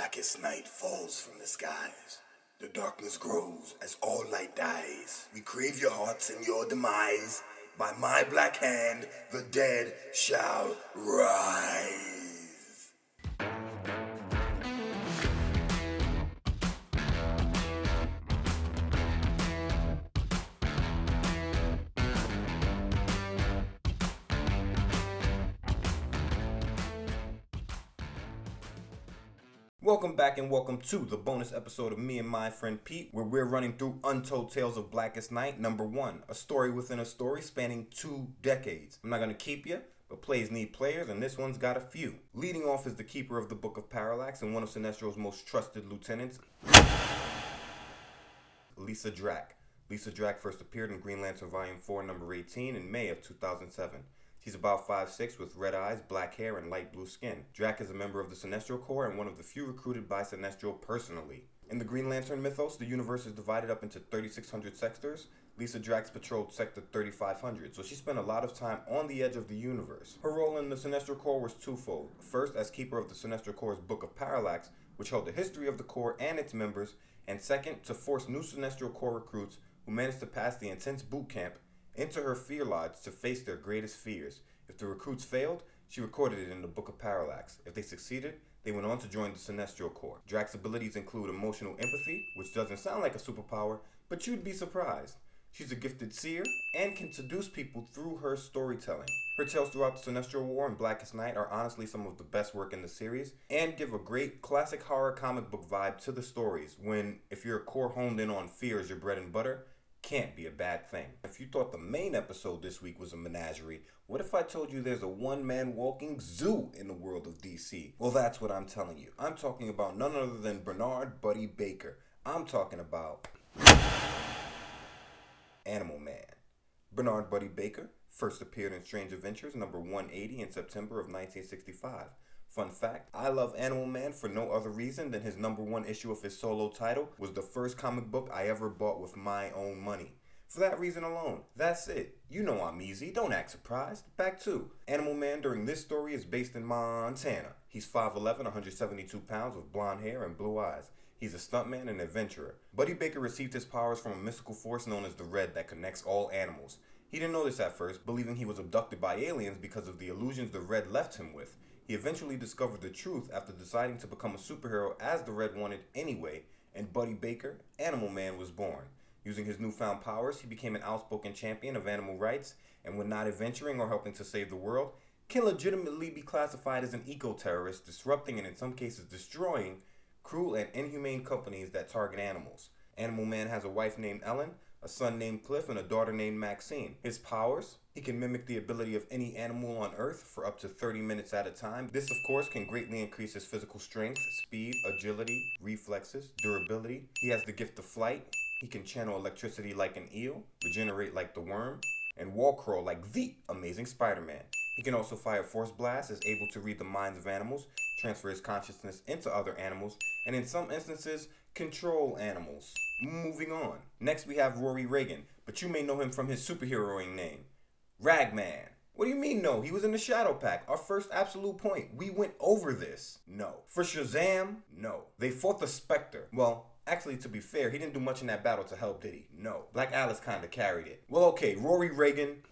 blackest night falls from the skies. The darkness grows as all light dies. We crave your hearts and your demise. By my black hand, the dead shall rise. Back and welcome to the bonus episode of Me and My Friend Pete, where we're running through Untold Tales of Blackest Night, number one, a story within a story spanning two decades. I'm not to keep you, but plays need players, and this one's got a few. Leading off is the keeper of the Book of Parallax and one of Sinestro's most trusted lieutenants, Lyssa Drak. Lyssa Drak first appeared in Green Lantern Volume 4, number 18 in May of 2007. She's about 5'6 with red eyes, black hair, and light blue skin. Drak is a member of the Sinestro Corps and one of the few recruited by Sinestro personally. In the Green Lantern mythos, the universe is divided up into 3,600 sectors. Lyssa Drak patrolled Sector 3500, so she spent a lot of time on the edge of the universe. Her role in the Sinestro Corps was twofold. First, as keeper of the Sinestro Corps' Book of Parallax, which held the history of the Corps and its members, and second, to force new Sinestro Corps recruits who managed to pass the intense boot camp into her fear lodge to face their greatest fears. If the recruits failed, she recorded it in the Book of Parallax. If they succeeded, they went on to join the Sinestro Corps. Drak's abilities include emotional empathy, which doesn't sound like a superpower, but you'd be surprised. She's a gifted seer and can seduce people through her storytelling. Her tales throughout the Sinestro War and Blackest Night are honestly some of the best work in the series and give a great classic horror comic book vibe to the stories when, if your core honed in on fear as your bread and butter, can't be a bad thing. If you thought the main episode this week was a menagerie, what if I told you there's a one man walking zoo in the world of DC? Well, that's what I'm telling you. I'm talking about none other than Bernard Buddy Baker. I'm talking about Animal Man. Bernard Buddy Baker first appeared in Strange Adventures number 180 in September of 1965. Fun fact, I love Animal Man for no other reason than his number one issue of his solo title was the first comic book I ever bought with my own money. For that reason alone, that's it. You know I'm easy, don't act surprised. Back to Animal Man during this story is based in Montana. He's 5'11, 172 pounds with blonde hair and blue eyes. He's a stuntman and adventurer. Buddy Baker received his powers from a mystical force known as the Red that connects all animals. He didn't know this at first, believing he was abducted by aliens because of the illusions the Red left him with. He eventually discovered the truth after deciding to become a superhero as the Red wanted anyway, and Buddy Baker, Animal Man, was born. Using his newfound powers, he became an outspoken champion of animal rights, and when not adventuring or helping to save the world, can legitimately be classified as an eco terrorist, disrupting and in some cases destroying cruel and inhumane companies that target animals. Animal Man has a wife named Ellen, a son named Cliff, and a daughter named Maxine. His powers? He can mimic the ability of any animal on Earth for up to 30 minutes at a time. This, of course, can greatly increase his physical strength, speed, agility, reflexes, durability. He has the gift of flight. He can channel electricity like an eel, regenerate like the worm, and wall crawl like the amazing Spider Man. He can also fire force blasts, is able to read the minds of animals, transfer his consciousness into other animals, and in some instances, control animals. Moving on. Next, we have Rory Reagan, but you may know him from his superheroing name Ragman. What do you mean, no? He was in the Shadow Pact. Our first absolute point. We went over this. No. For Shazam? No. They fought the Spectre. Well, actually, to be fair, he didn't do much in that battle to help, did he? No. Black Alice kinda carried it. Well, okay, Rory Reagan.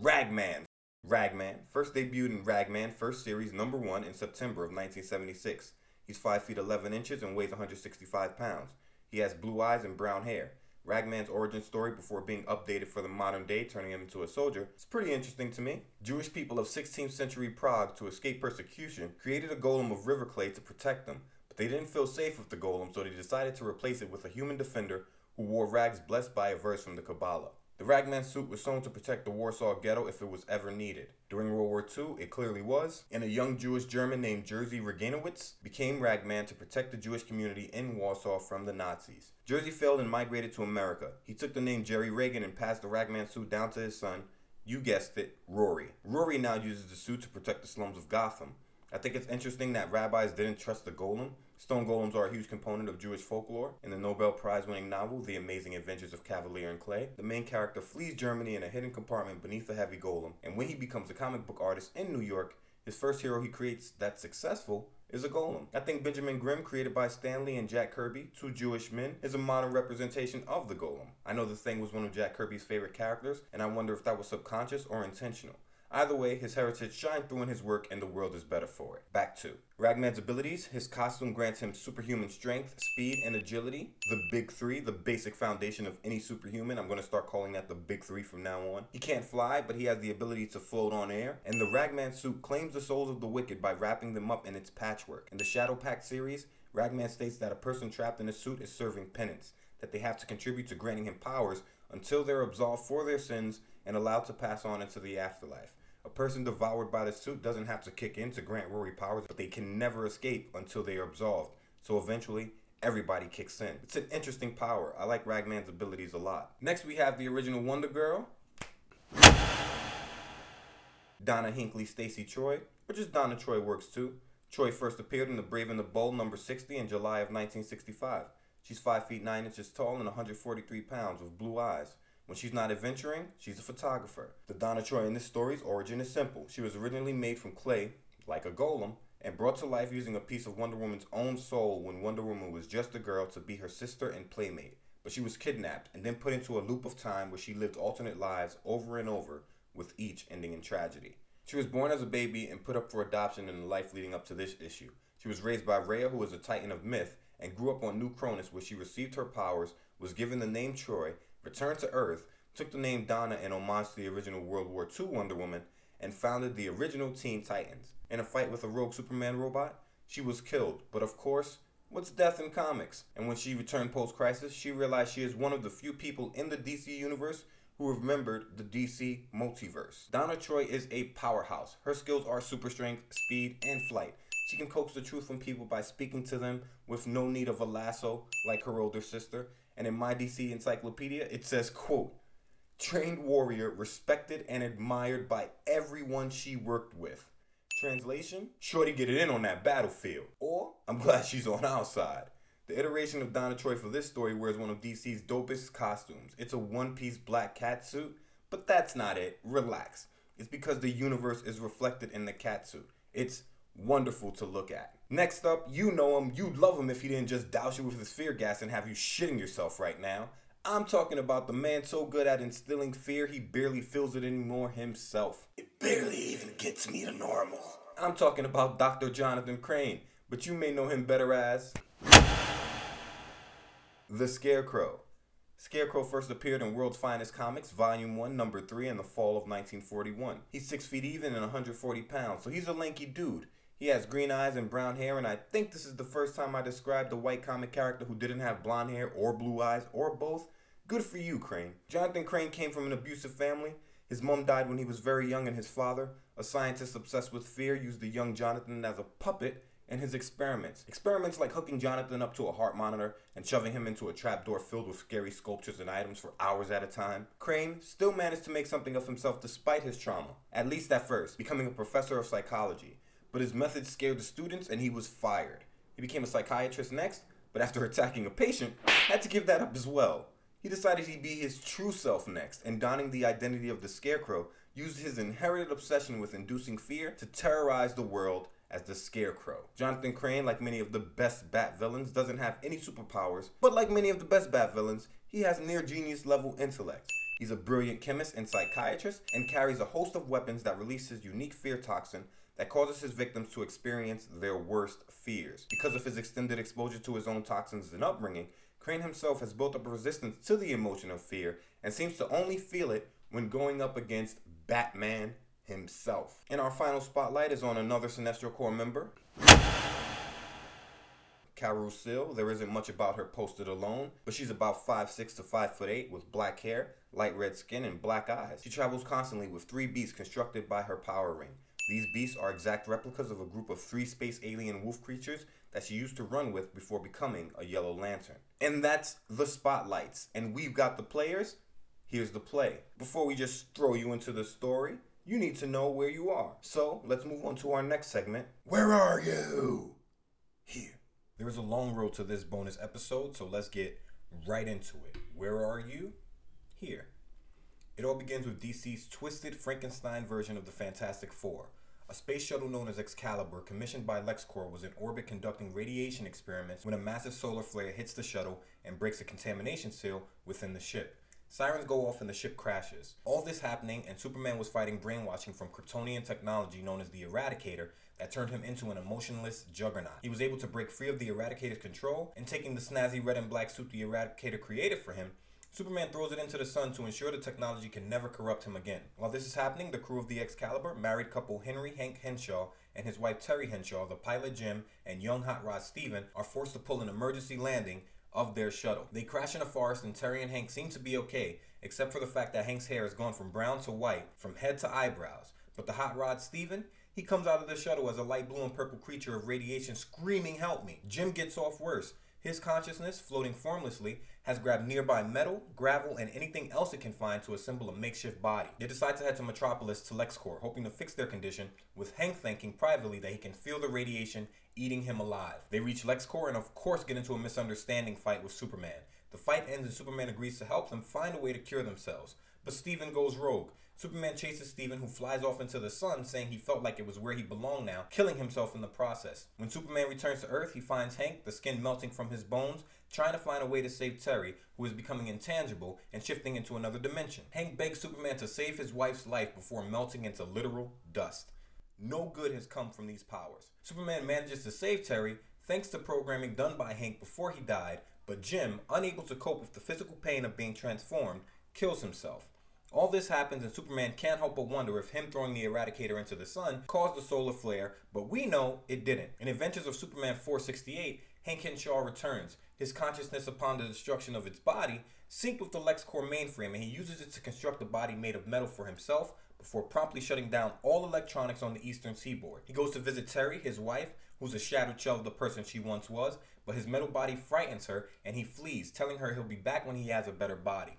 Ragman. Ragman first debuted in Ragman first series number one in September of 1976. He's 5 feet 11 inches and weighs 165 pounds. He has blue eyes and brown hair. Ragman's origin story before being updated for the modern day, turning him into a soldier, is pretty interesting to me. Jewish people of 16th century Prague, to escape persecution, created a golem of river clay to protect them, but they didn't feel safe with the golem, so they decided to replace it with a human defender who wore rags blessed by a verse from the Kabbalah. The Ragman suit was sewn to protect the Warsaw ghetto if it was ever needed. During World War II, it clearly was, and a young Jewish German named Jerzy Reganowitz became Ragman to protect the Jewish community in Warsaw from the Nazis. Jerzy failed and migrated to America. He took the name Jerry Reagan and passed the Ragman suit down to his son, you guessed it, Rory. Rory now uses the suit to protect the slums of Gotham. I think it's interesting that rabbis didn't trust the golem. Stone golems are a huge component of Jewish folklore. In the Nobel Prize winning novel, The Amazing Adventures of Kavalier and Clay, the main character flees Germany in a hidden compartment beneath a heavy golem, and when he becomes a comic book artist in New York, His first hero he creates that's successful is a golem. I think Benjamin Grimm, created by Stan Lee and Jack Kirby, two Jewish men, is a modern representation of the golem. I know the thing was one of Jack Kirby's favorite characters, and I wonder if that was subconscious or intentional. Either way, his heritage shined through in his work and the world is better for it. Back to Ragman's abilities. His costume grants him superhuman strength, speed, and agility. The big three, the basic foundation of any superhuman. I'm going to start calling that the big three from now on. He can't fly, but he has the ability to float on air. And the Ragman suit claims the souls of the wicked by wrapping them up in its patchwork. In the Shadow Pact series, Ragman states that a person trapped in a suit is serving penance, that they have to contribute to granting him powers until they're absolved for their sins and allowed to pass on into the afterlife. Person devoured by the suit doesn't have to kick in to grant Rory powers, but they can never escape until they are absolved. So eventually, everybody kicks in. It's an interesting power. I like Ragman's abilities a lot. Next, we have the original Wonder Girl, Donna Hinckley Stacy Troy, which is Donna Troy works too. Troy first appeared in The Brave and the Bold number 60 in July of 1965. She's 5 feet 9 inches tall and 143 pounds with blue eyes. When she's not adventuring, she's a photographer. The Donna Troy in this story's origin is simple. She was originally made from clay, like a golem, and brought to life using a piece of Wonder Woman's own soul when Wonder Woman was just a girl to be her sister and playmate. But she was kidnapped and then put into a loop of time where she lived alternate lives over and over, with each ending in tragedy. She was born as a baby and put up for adoption in the life leading up to this issue. She was raised by Rhea, who was a titan of myth, and grew up on New Chronos, where she received her powers, was given the name Troy, returned to Earth, took the name Donna in homage to the original World War II Wonder Woman, and founded the original Teen Titans. In a fight with a rogue Superman robot, she was killed, but of course, what's death in comics? And when she returned post crisis, she realized she is one of the few people in the DC universe who remembered the DC multiverse. Donna Troy is a powerhouse. Her skills are super strength, speed, and flight. She can coax the truth from people by speaking to them with no need of a lasso like her older sister. And in my DC encyclopedia, it says, quote, trained warrior, respected and admired by everyone she worked with. Translation? Shorty get it in on that battlefield. Or, I'm glad she's on our side. The iteration of Donna Troy for this story wears one of DC's dopest costumes. It's a one piece black cat suit, but that's not it. Relax. It's because the universe is reflected in the cat suit. It's wonderful to look at. Next up, you know him. You'd love him if he didn't just douse you with his fear gas and have you shitting yourself right now. I'm talking about the man so good at instilling fear he barely feels it anymore himself. It barely even gets me to normal. I'm talking about Dr. Jonathan Crane, but you may know him better as. The Scarecrow. Scarecrow first appeared in World's Finest Comics, Volume 1, Number 3, in the fall of 1941. He's 6 feet even and 140 pounds, so he's a lanky dude. He has green eyes and brown hair, and I think this is the first time I described a white comic character who didn't have blonde hair or blue eyes or both. Good for you, Crane. Jonathan Crane came from an abusive family. His mom died when he was very young, and his father, a scientist obsessed with fear, used the young Jonathan as a puppet in his experiments. Experiments like hooking Jonathan up to a heart monitor and shoving him into a trapdoor filled with scary sculptures and items for hours at a time. Crane still managed to make something of himself despite his trauma, at least at first, becoming a professor of psychology. But his methods scared the students and he was fired. He became a psychiatrist next, but after attacking a patient, had to give that up as well. He decided he'd be his true self next, and donning the identity of the Scarecrow, used his inherited obsession with inducing fear to terrorize the world as the Scarecrow. Jonathan Crane, like many of the best Bat villains, doesn't have any superpowers, but like many of the best Bat villains, he has near genius level intellect. He's a brilliant chemist and psychiatrist and carries a host of weapons that release his unique fear toxin that causes his victims to experience their worst fears. Because of his extended exposure to his own toxins and upbringing, Crane himself has built up a resistance to the emotion of fear and seems to only feel it when going up against Batman himself. And our final spotlight is on another Sinestro Corps member. Karu-Sil. There isn't much about her posted alone, but she's about 5'6 to 5'8 with black hair, light red skin, and black eyes. She travels constantly with three beasts constructed by her power ring. These beasts are exact replicas of a group of three space alien wolf creatures that she used to run with before becoming a Yellow Lantern. And that's the spotlights. And we've got the players. Here's the play. Before we just throw you into the story, you need to know where you are. So let's move on to our next segment. Where are you? Here. There is a long road to this bonus episode, so let's get right into it. Where are you? Here. It all begins with DC's twisted Frankenstein version of the Fantastic Four, A space shuttle known as Excalibur, commissioned by LexCorp, was in orbit conducting radiation experiments when a massive solar flare hits the shuttle and breaks a contamination seal within the ship. Sirens go off and the ship crashes. All this happening, and Superman was fighting brainwashing from Kryptonian technology known as the Eradicator that turned him into an emotionless juggernaut. He was able to break free of the Eradicator's control, and taking the snazzy red and black suit the Eradicator created for him, Superman throws it into the sun to ensure the technology can never corrupt him again. While this is happening, the crew of the Excalibur, married couple Henry Hank Henshaw and his wife Terry Henshaw, the pilot Jim, and young hot rod Steven are forced to pull an emergency landing of their shuttle. They crash in a forest and Terry and Hank seem to be okay, except for the fact that Hank's hair has gone from brown to white, from head to eyebrows. But the hot rod Steven, he comes out of the shuttle as a light blue and purple creature of radiation screaming, Help me! Jim gets off worse. His consciousness, floating formlessly, has grabbed nearby metal, gravel, and anything else it can find to assemble a makeshift body. They decide to head to Metropolis to LexCorp, hoping to fix their condition, with Hank thinking privately that he can feel the radiation eating him alive. They reach LexCorp and, of course, get into a misunderstanding fight with Superman. The fight ends and Superman agrees to help them find a way to cure themselves. But Steven goes rogue. Superman chases Steven, who flies off into the sun, saying he felt like it was where he belonged now, killing himself in the process. When Superman returns to Earth, he finds Hank, the skin melting from his bones, trying to find a way to save Terry, who is becoming intangible and shifting into another dimension. Hank begs Superman to save his wife's life before melting into literal dust. No good has come from these powers. Superman manages to save Terry thanks to programming done by Hank before he died, but Jim, unable to cope with the physical pain of being transformed, kills himself. All this happens, and Superman can't help but wonder if him throwing the Eradicator into the sun caused the solar flare, but we know it didn't. In Adventures of Superman 468, Hank Henshaw returns. His consciousness upon the destruction of its body sync with the LexCorp mainframe, and he uses it to construct a body made of metal for himself before promptly shutting down all electronics on the eastern seaboard. He goes to visit Terry, his wife, who's a shadowed shell of the person she once was, but his metal body frightens her, and he flees, telling her he'll be back when he has a better body.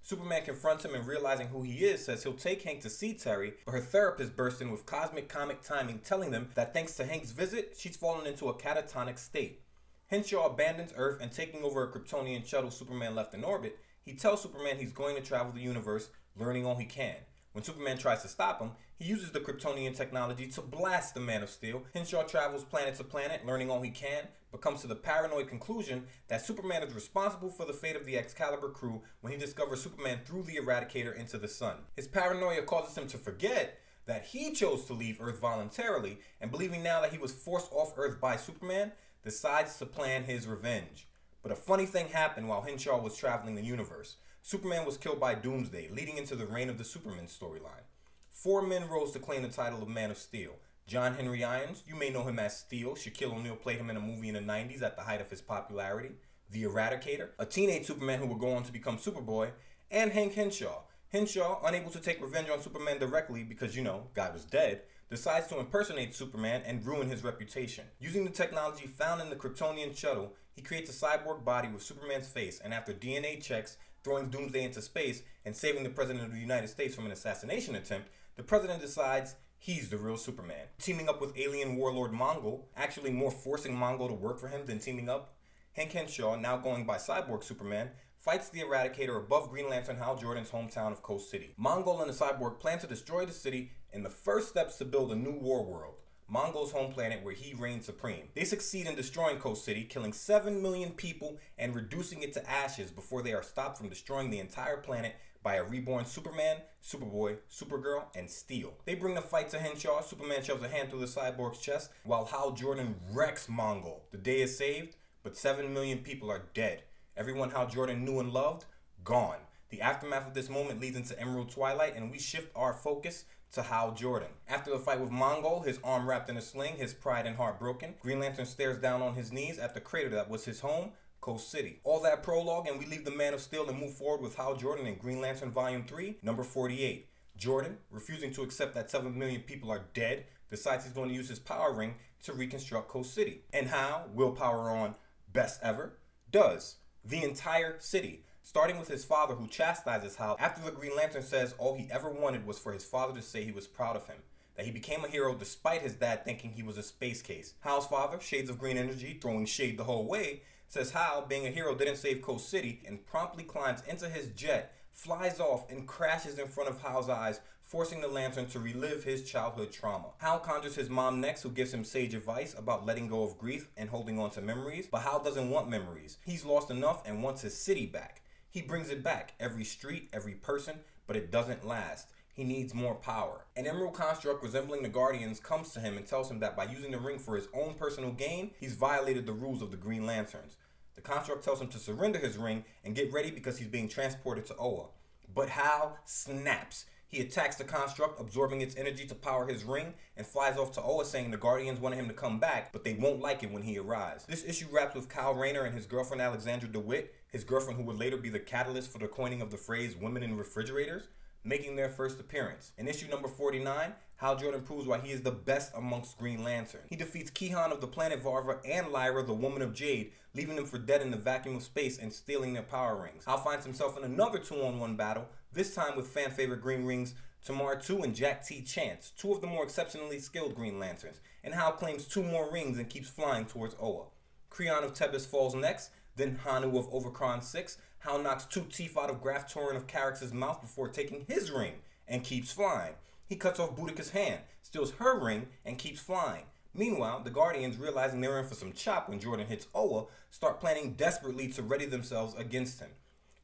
Superman confronts him and realizing who he is says he'll take Hank to see Terry, but her therapist bursts in with cosmic comic timing telling them that thanks to Hank's visit, she's fallen into a catatonic state. Henshaw abandons Earth and taking over a Kryptonian shuttle Superman left in orbit, he tells Superman he's going to travel the universe, learning all he can. When Superman tries to stop him, he uses the Kryptonian technology to blast the Man of Steel. Henshaw travels planet to planet, learning all he can, but comes to the paranoid conclusion that Superman is responsible for the fate of the Excalibur crew when he discovers Superman threw the Eradicator into the sun. His paranoia causes him to forget that he chose to leave Earth voluntarily, and believing now that he was forced off Earth by Superman, decides to plan his revenge. But a funny thing happened while Henshaw was traveling the universe. Superman was killed by Doomsday, leading into the reign of the Superman storyline. Four men rose to claim the title of Man of Steel. John Henry Irons, you may know him as Steel. Shaquille O'Neal played him in a movie in the 90s at the height of his popularity. The Eradicator, a teenage Superman who would go on to become Superboy, and Hank Henshaw. Henshaw, unable to take revenge on Superman directly because, you know, guy was dead, decides to impersonate Superman and ruin his reputation. Using the technology found in the Kryptonian shuttle, he creates a cyborg body with Superman's face, and after DNA checks, throwing Doomsday into space and saving the President of the United States from an assassination attempt, the President decides he's the real Superman. Teaming up with alien warlord Mongul, actually more forcing Mongul to work for him than teaming up, Hank Henshaw, now going by Cyborg Superman, fights the Eradicator above Green Lantern Hal Jordan's hometown of Coast City. Mongul and the Cyborg plan to destroy the city in the first steps to build a new war world. Mongul's home planet where he reigns supreme. They succeed in destroying Coast City, killing 7 million people and reducing it to ashes before they are stopped from destroying the entire planet by a reborn Superman, Superboy, Supergirl, and Steel. They bring the fight to Henshaw. Superman shoves a hand through the cyborg's chest while Hal Jordan wrecks Mongul. The day is saved, but 7 million people are dead. Everyone Hal Jordan knew and loved, gone. The aftermath of this moment leads into Emerald Twilight, and we shift our focus to Hal Jordan. After the fight with Mongul, his arm wrapped in a sling, his pride and heart broken, Green Lantern stares down on his knees at the crater that was his home, Coast City. All that prologue, and we leave the Man of Steel and move forward with Hal Jordan in Green Lantern Volume 3, number 48. Jordan, refusing to accept that 7 million people are dead, decides he's going to use his power ring to reconstruct Coast City. And how, willpower on, best ever, does. The entire city starting with his father who chastises Hal after the Green Lantern says all he ever wanted was for his father to say he was proud of him. That he became a hero despite his dad thinking he was a space case. Hal's father, Shades of Green Energy, throwing shade the whole way, says Hal, being a hero, didn't save Coast City and promptly climbs into his jet, flies off, and crashes in front of Hal's eyes, forcing the Lantern to relive his childhood trauma. Hal conjures his mom next, who gives him sage advice about letting go of grief and holding on to memories, but Hal doesn't want memories. He's lost enough and wants his city back. He brings it back, every street, every person, but it doesn't last. He needs more power. An emerald construct resembling the Guardians comes to him and tells him that by using the ring for his own personal gain, he's violated the rules of the Green Lanterns. The construct tells him to surrender his ring and get ready because he's being transported to Oa. But Hal snaps. He attacks the construct, absorbing its energy to power his ring, and flies off to Oa saying the Guardians wanted him to come back, but they won't like it when he arrives. This issue wraps with Kyle Rayner and his girlfriend Alexandra DeWitt, his girlfriend who would later be the catalyst for the coining of the phrase women in refrigerators making their first appearance. In issue number 49, Hal Jordan proves why he is the best amongst Green Lantern. He defeats Ke'Haan of the planet Varva and Laira, the Woman of Jade, leaving them for dead in the vacuum of space and stealing their power rings. Hal finds himself in another two-on-one battle, this time with fan favorite Green Rings Tomar-Tu and Jack T. Chance, two of the more exceptionally skilled Green Lanterns, and Hal claims two more rings and keeps flying towards Oa. Kreon of Tebis falls next, then Hanu of Overkron 6, Hal knocks two teeth out of Graf Toren of Karax's mouth before taking his ring and keeps flying. He cuts off Boodikka's hand, steals her ring, and keeps flying. Meanwhile, the Guardians, realizing they're in for some chop when Jordan hits Oa, start planning desperately to ready themselves against him.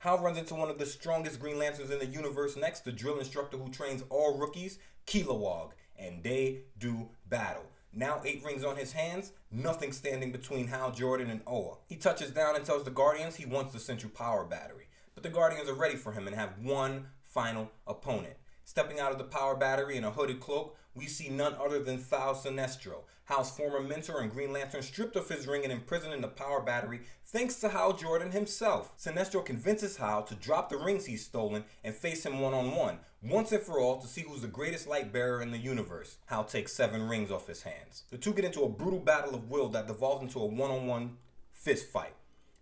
Hal runs into one of the strongest Green Lanterns in the universe next, the drill instructor who trains all rookies, Kilowog, and they do battle. Now eight rings on his hands, nothing standing between Hal Jordan and Oa. He touches down and tells the Guardians he wants the Central Power Battery. But the Guardians are ready for him and have one final opponent. Stepping out of the power battery in a hooded cloak, we see none other than Thal Sinestro, Hal's former mentor and Green Lantern stripped of his ring and imprisoned in the power battery thanks to Hal Jordan himself. Sinestro convinces Hal to drop the rings he's stolen and face him one on one, once and for all to see who's the greatest light bearer in the universe. Hal takes seven rings off his hands. The two get into a brutal battle of will that devolves into a one on one fist fight.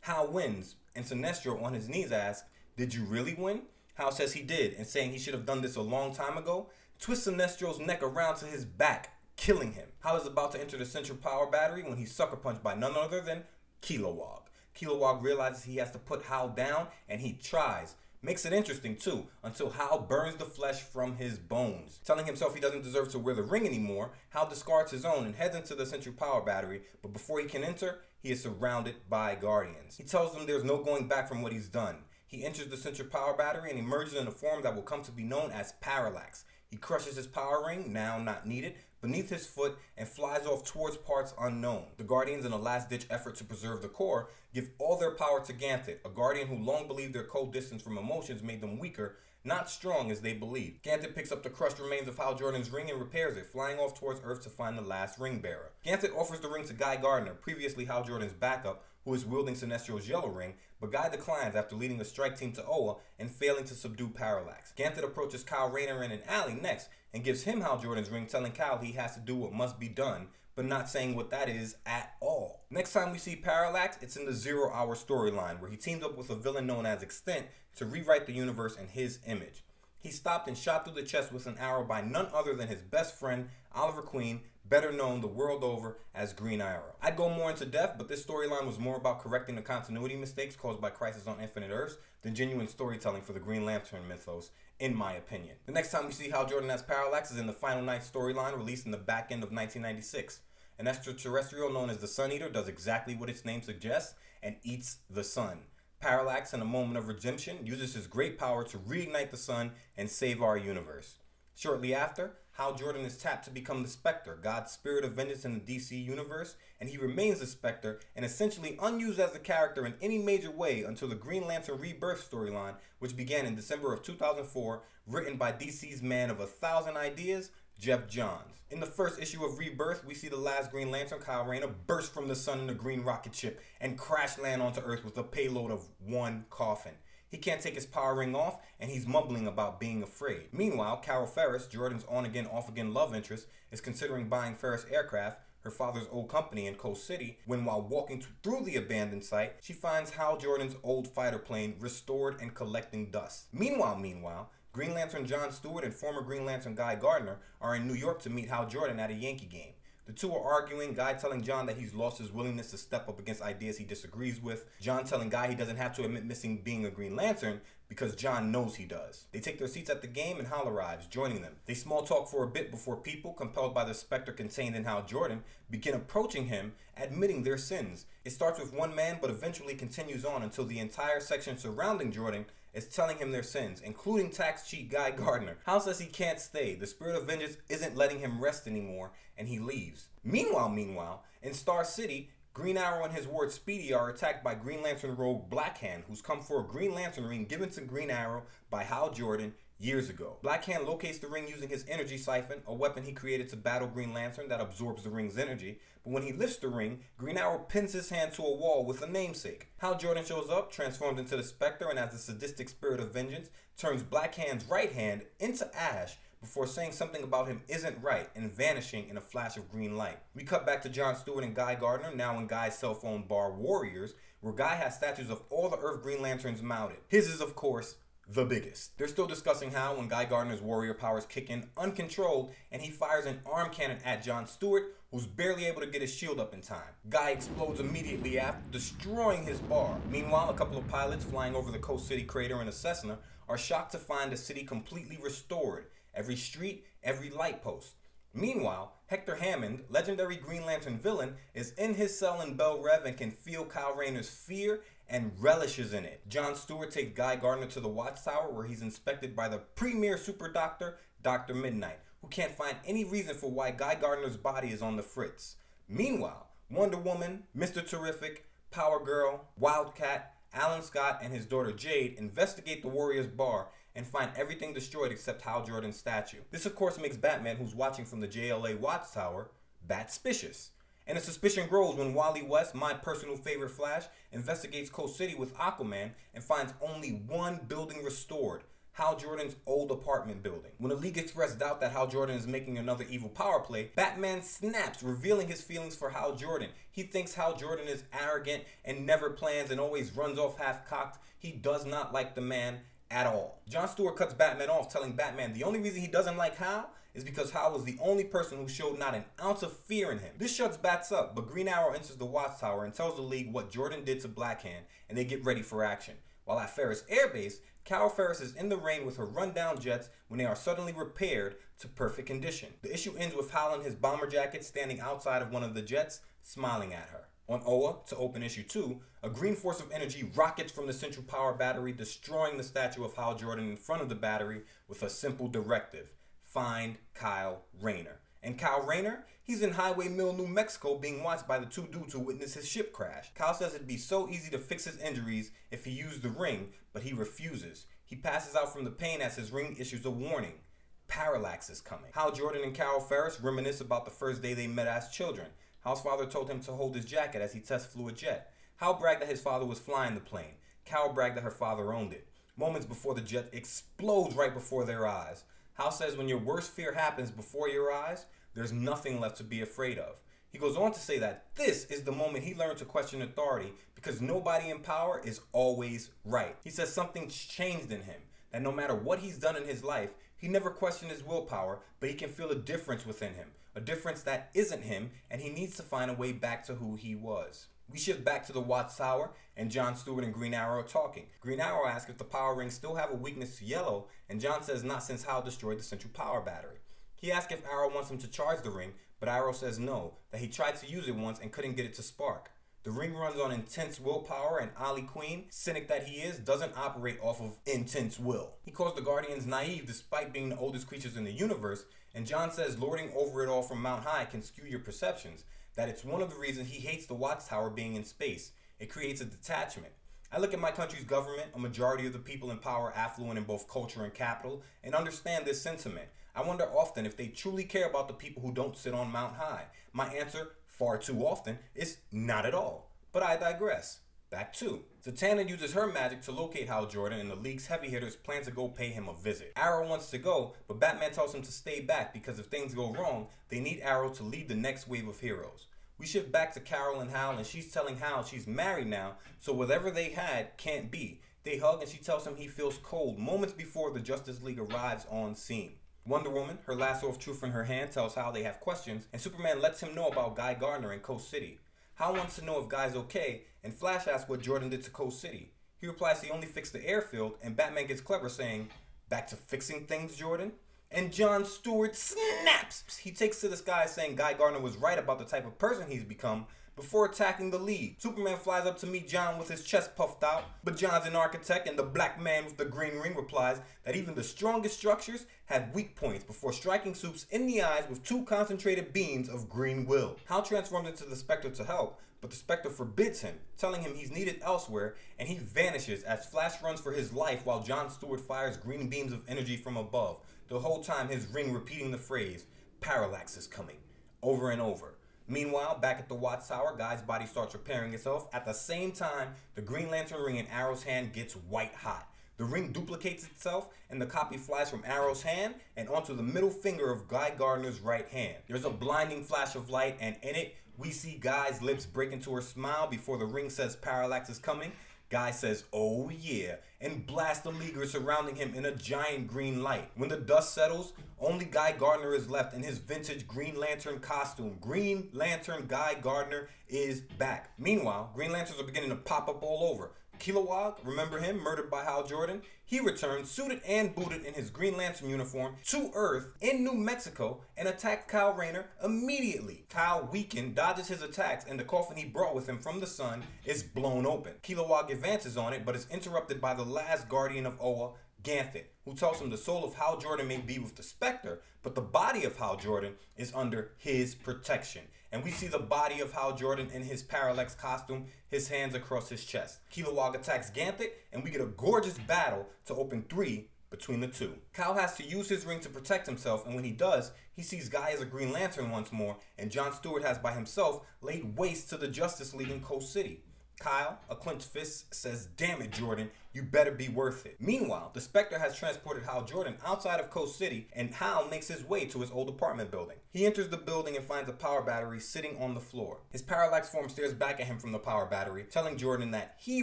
Hal wins, and Sinestro on his knees asks, Did you really win? Hal says he did, and saying he should have done this a long time ago, twists Sinestro's neck around to his back, killing him. Hal is about to enter the central power battery when he's sucker punched by none other than Kilowog. Kilowog realizes he has to put Hal down, and he tries. Makes it interesting too, until Hal burns the flesh from his bones. Telling himself he doesn't deserve to wear the ring anymore, Hal discards his own and heads into the central power battery, but before he can enter, he is surrounded by guardians. He tells them there's no going back from what he's done. He enters the central power battery and emerges in a form that will come to be known as Parallax. He crushes his power ring, now not needed, beneath his foot and flies off towards parts unknown. The Guardians, in a last ditch effort to preserve the core, give all their power to Ganthet, a Guardian who long believed their cold distance from emotions made them weaker, not strong as they believed. Ganthet picks up the crushed remains of Hal Jordan's ring and repairs it, flying off towards Earth to find the last ring bearer. Ganthet offers the ring to Guy Gardner, previously Hal Jordan's backup, who is wielding Sinestro's yellow ring, but Guy declines after leading a strike team to Oa and failing to subdue Parallax. Ganthet approaches Kyle Rayner in an alley next and gives him Hal Jordan's ring, telling Kyle he has to do what must be done, but not saying what that is at all. Next time we see Parallax, it's in the Zero Hour storyline, where he teamed up with a villain known as Extant to rewrite the universe in his image. He stopped and shot through the chest with an arrow by none other than his best friend, Oliver Queen, better known the world over as Green Arrow. I'd go more into depth, but this storyline was more about correcting the continuity mistakes caused by Crisis on Infinite Earths than genuine storytelling for the Green Lantern mythos, in my opinion. The next time we see Hal Jordan as Parallax is in the Final Night storyline released in the back end of 1996. An extraterrestrial known as the Sun Eater does exactly what its name suggests and eats the sun. Parallax, in a moment of redemption, uses his great power to reignite the sun and save our universe. Shortly after, Hal Jordan is tapped to become the Spectre, God's spirit of vengeance in the DC universe, and he remains the Spectre and essentially unused as a character in any major way until the Green Lantern Rebirth storyline, which began in December of 2004, written by DC's man of a thousand ideas, Geoff Johns. In the first issue of Rebirth, we see the last Green Lantern, Kyle Rayner, burst from the sun in a green rocket ship and crash land onto Earth with a payload of one coffin. He can't take his power ring off, and he's mumbling about being afraid. Meanwhile, Carol Ferris, Jordan's on again, off again love interest, is considering buying Ferris Aircraft, her father's old company in Coast City, when while walking through the abandoned site, she finds Hal Jordan's old fighter plane restored and collecting dust. Meanwhile, meanwhile, Green Lantern John Stewart and former Green Lantern Guy Gardner are in New York to meet Hal Jordan at a Yankee game. The two are arguing, Guy telling John that he's lost his willingness to step up against ideas he disagrees with. John telling Guy he doesn't have to admit missing being a Green Lantern because John knows he does. They take their seats at the game and Hal arrives, joining them. They small talk for a bit before people, compelled by the specter contained in Hal Jordan, begin approaching him, admitting their sins. It starts with one man, but eventually continues on until the entire section surrounding Jordan is telling him their sins, including tax cheat Guy Gardner. Hal says he can't stay. The spirit of vengeance isn't letting him rest anymore, and he leaves. Meanwhile, meanwhile, in Star City, Green Arrow and his ward Speedy are attacked by Green Lantern rogue Blackhand, who's come for a Green Lantern ring given to Green Arrow by Hal Jordan years ago. Black Hand locates the ring using his energy siphon, a weapon he created to battle Green Lantern that absorbs the ring's energy. But when he lifts the ring, Green Arrow pins his hand to a wall with a namesake. Hal Jordan shows up, transformed into the Spectre, and as the sadistic spirit of vengeance, turns Black Hand's right hand into ash before saying something about him isn't right and vanishing in a flash of green light. We cut back to John Stewart and Guy Gardner, now in Guy's cell phone bar Warriors, where Guy has statues of all the Earth Green Lanterns mounted. His is, of course, the biggest. They're still discussing how, when Guy Gardner's warrior powers kick in uncontrolled and he fires an arm cannon at John Stewart, who's barely able to get his shield up in time. Guy explodes immediately after, destroying his bar. Meanwhile, a couple of pilots flying over the Coast City crater in a Cessna are shocked to find the city completely restored every street, every light post. Meanwhile, Hector Hammond, legendary Green Lantern villain, is in his cell in Belle Reve and can feel Kyle Rayner's fear and relishes in it. John Stewart takes Guy Gardner to the Watchtower where he's inspected by the premier super doctor, Dr. Midnight, who can't find any reason for why Guy Gardner's body is on the fritz. Meanwhile, Wonder Woman, Mr. Terrific, Power Girl, Wildcat, Alan Scott, and his daughter Jade investigate the Warriors bar and find everything destroyed except Hal Jordan's statue. This, of course, makes Batman, who's watching from the JLA Watchtower, bat-spicious. And the suspicion grows when Wally West, my personal favorite Flash, investigates Coast City with Aquaman and finds only one building restored, Hal Jordan's old apartment building. When the League expressed doubt that Hal Jordan is making another evil power play, Batman snaps, revealing his feelings for Hal Jordan. He thinks Hal Jordan is arrogant and never plans and always runs off half cocked. He does not like the man at all. John Stewart cuts Batman off, telling Batman the only reason he doesn't like Hal is because Hal was the only person who showed not an ounce of fear in him. This shuts Bats up, but Green Arrow enters the Watchtower and tells the League what Jordan did to Blackhand, and they get ready for action. While at Ferris Air Base, Carol Ferris is in the rain with her rundown jets when they are suddenly repaired to perfect condition. The issue ends with Hal in his bomber jacket standing outside of one of the jets, smiling at her. On Oa, to open issue 2, a green force of energy rockets from the central power battery, destroying the statue of Hal Jordan in front of the battery with a simple directive find Kyle Rayner. And Kyle Rayner, he's in Highway Mill, New Mexico, being watched by the two dudes who witnessed his ship crash. Kyle says it'd be so easy to fix his injuries if he used the ring, but he refuses. He passes out from the pain as his ring issues a warning. Parallax is coming. Hal Jordan and Carol Ferris reminisce about the first day they met as children. Hal's father told him to hold his jacket as he test flew a jet. Hal bragged that his father was flying the plane. Cal bragged that her father owned it. Moments before the jet explodes right before their eyes. Hal says when your worst fear happens before your eyes, there's nothing left to be afraid of. He goes on to say that this is the moment he learned to question authority because nobody in power is always right. He says something's changed in him, that no matter what he's done in his life, he never questioned his willpower, but he can feel a difference within him a difference that isn't him, and he needs to find a way back to who he was. We shift back to the Watchtower, and John Stewart and Green Arrow are talking. Green Arrow asks if the power rings still have a weakness to yellow, and John says not since Hal destroyed the central power battery. He asks if Arrow wants him to charge the ring, but Arrow says no, that he tried to use it once and couldn't get it to spark. The ring runs on intense willpower, and Ollie Queen, cynic that he is, doesn't operate off of intense will. He calls the Guardians naive despite being the oldest creatures in the universe, and John says lording over it all from Mount High can skew your perceptions, that it's one of the reasons he hates the Watchtower being in space. It creates a detachment. I look at my country's government, a majority of the people in power affluent in both culture and capital, and understand this sentiment. I wonder often if they truly care about the people who don't sit on Mount High. My answer far too often is not at all. But I digress. Back to. Zatanna uses her magic to locate Hal Jordan, and the League's heavy hitters plan to go pay him a visit. Arrow wants to go, but Batman tells him to stay back because if things go wrong, they need Arrow to lead the next wave of heroes. We shift back to Carol and Hal, and she's telling Hal she's married now, so whatever they had can't be. They hug, and she tells him he feels cold moments before the Justice League arrives on scene. Wonder Woman, her lasso of truth in her hand, tells how they have questions, and Superman lets him know about Guy Gardner in Coast City. Hal wants to know if Guy's okay, and Flash asks what Jordan did to Coast City. He replies he only fixed the airfield, and Batman gets clever saying, Back to fixing things, Jordan? And John Stewart snaps! He takes to the sky saying Guy Gardner was right about the type of person he's become, before attacking the lead. Superman flies up to meet John with his chest puffed out, but John's an architect, and the black man with the green ring replies that even the strongest structures have weak points before striking Supes in the eyes with two concentrated beams of green will. Hal transforms into the Spectre to help, but the Spectre forbids him, telling him he's needed elsewhere, and he vanishes as Flash runs for his life while John Stewart fires green beams of energy from above, the whole time his ring repeating the phrase, Parallax is coming, over and over. Meanwhile, back at the Watchtower, Guy's body starts repairing itself. At the same time, the Green Lantern ring in Arrow's hand gets white hot. The ring duplicates itself, and the copy flies from Arrow's hand and onto the middle finger of Guy Gardner's right hand. There's a blinding flash of light, and in it, we see Guy's lips break into a smile before the ring says Parallax is coming. Guy says, oh yeah, and blasts the Leaguer surrounding him in a giant green light. When the dust settles, only Guy Gardner is left in his vintage Green Lantern costume. Green Lantern Guy Gardner is back. Meanwhile, Green Lanterns are beginning to pop up all over. Kilowog, remember him, murdered by Hal Jordan? He returned, suited and booted in his Green Lantern uniform, to Earth in New Mexico and attacked Kyle Rayner immediately. Kyle, weakened, dodges his attacks, and the coffin he brought with him from the sun is blown open. Kilowog advances on it, but is interrupted by the last guardian of Oa, Ganthet, who tells him the soul of Hal Jordan may be with the Spectre, but the body of Hal Jordan is under his protection. And we see the body of Hal Jordan in his parallax costume, his hands across his chest. Kilowog attacks Ganthet, and we get a gorgeous battle to open three between the two. Kyle has to use his ring to protect himself, and when he does, he sees Guy as a Green Lantern once more, and John Stewart has by himself laid waste to the Justice League in Coast City. Kyle, a clenched fist, says, Damn it, Jordan, you better be worth it. Meanwhile, the Spectre has transported Hal Jordan outside of Coast City, and Hal makes his way to his old apartment building. He enters the building and finds a power battery sitting on the floor. His parallax form stares back at him from the power battery, telling Jordan that he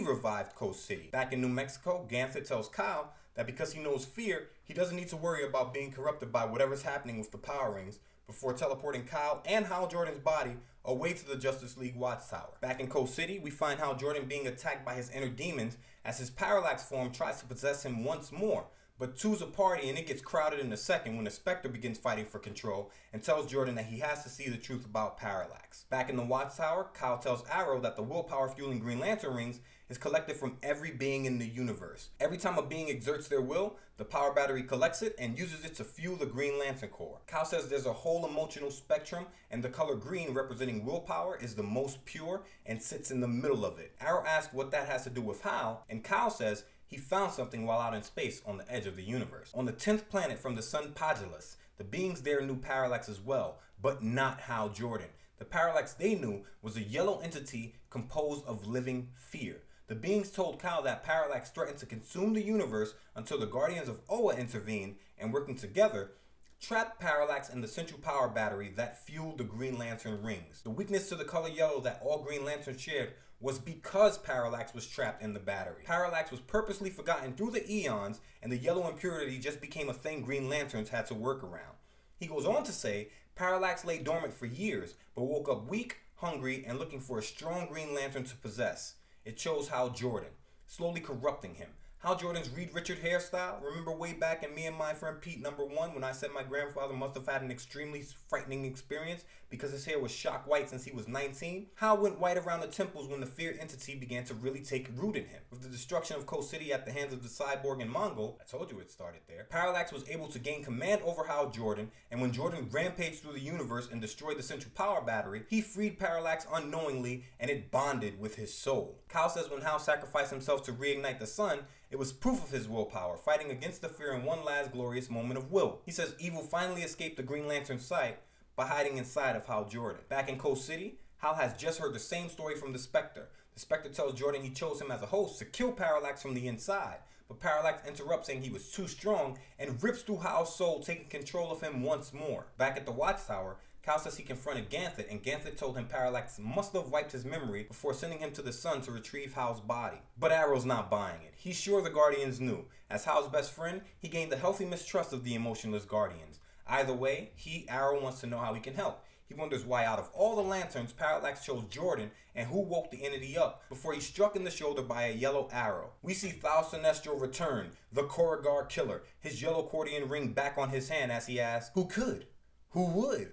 revived Coast City. Back in New Mexico, Ganthet tells Kyle that because he knows fear, he doesn't need to worry about being corrupted by whatever's happening with the power rings before teleporting Kyle and Hal Jordan's body away to the Justice League Watchtower. Back in Coast City, we find Hal Jordan being attacked by his inner demons as his parallax form tries to possess him once more. But two's a party and it gets crowded in a second when the Spectre begins fighting for control and tells Jordan that he has to see the truth about Parallax. Back in the Watchtower, Kyle tells Arrow that the willpower fueling Green Lantern rings is collected from every being in the universe. Every time a being exerts their will, the power battery collects it and uses it to fuel the Green Lantern Corps. Kyle says there's a whole emotional spectrum, and the color green representing willpower is the most pure and sits in the middle of it. Arrow asks what that has to do with Hal, and Kyle says he found something while out in space on the edge of the universe. On the 10th planet from the sun Podulus, the beings there knew Parallax as well, but not Hal Jordan. The Parallax they knew was a yellow entity composed of living fear. The beings told Kyle that Parallax threatened to consume the universe until the Guardians of Oa intervened and working together, trapped Parallax in the central power battery that fueled the Green Lantern rings. The weakness to the color yellow that all Green Lanterns shared was because Parallax was trapped in the battery. Parallax was purposely forgotten through the eons, and the yellow impurity just became a thing Green Lanterns had to work around. He goes on to say Parallax lay dormant for years, but woke up weak, hungry, and looking for a strong Green Lantern to possess. It shows Hal Jordan, slowly corrupting him. Hal Jordan's Reed Richard hairstyle. Remember way back in me and my friend Pete number one when I said my grandfather must have had an extremely frightening experience because his hair was shock white since he was 19? Hal went white around the temples when the fear entity began to really take root in him. With the destruction of Coast City at the hands of the Cyborg and Mongul, I told you it started there, Parallax was able to gain command over Hal Jordan, and when Jordan rampaged through the universe and destroyed the central power battery, he freed Parallax unknowingly and it bonded with his soul. Kyle says when Hal sacrificed himself to reignite the sun, it was proof of his willpower, fighting against the fear in one last glorious moment of will. He says evil finally escaped the Green Lantern's sight by hiding inside of Hal Jordan. Back in Coast City, Hal has just heard the same story from the Spectre. The Spectre tells Jordan he chose him as a host to kill Parallax from the inside, but Parallax interrupts saying he was too strong and rips through Hal's soul, taking control of him once more. Back at the Watchtower, Cal says he confronted Ganthet, and Ganthet told him Parallax must have wiped his memory before sending him to the sun to retrieve Hal's body. But Arrow's not buying it. He's sure the Guardians knew. As Hal's best friend, he gained a healthy mistrust of the emotionless Guardians. Either way, he, Arrow, wants to know how he can help. He wonders why, out of all the lanterns, Parallax chose Jordan and who woke the entity up before he's struck in the shoulder by a yellow arrow. We see Thal Sinestro return, the Korugar killer, his yellow Qwardian ring back on his hand as he asks, Who could? Who would?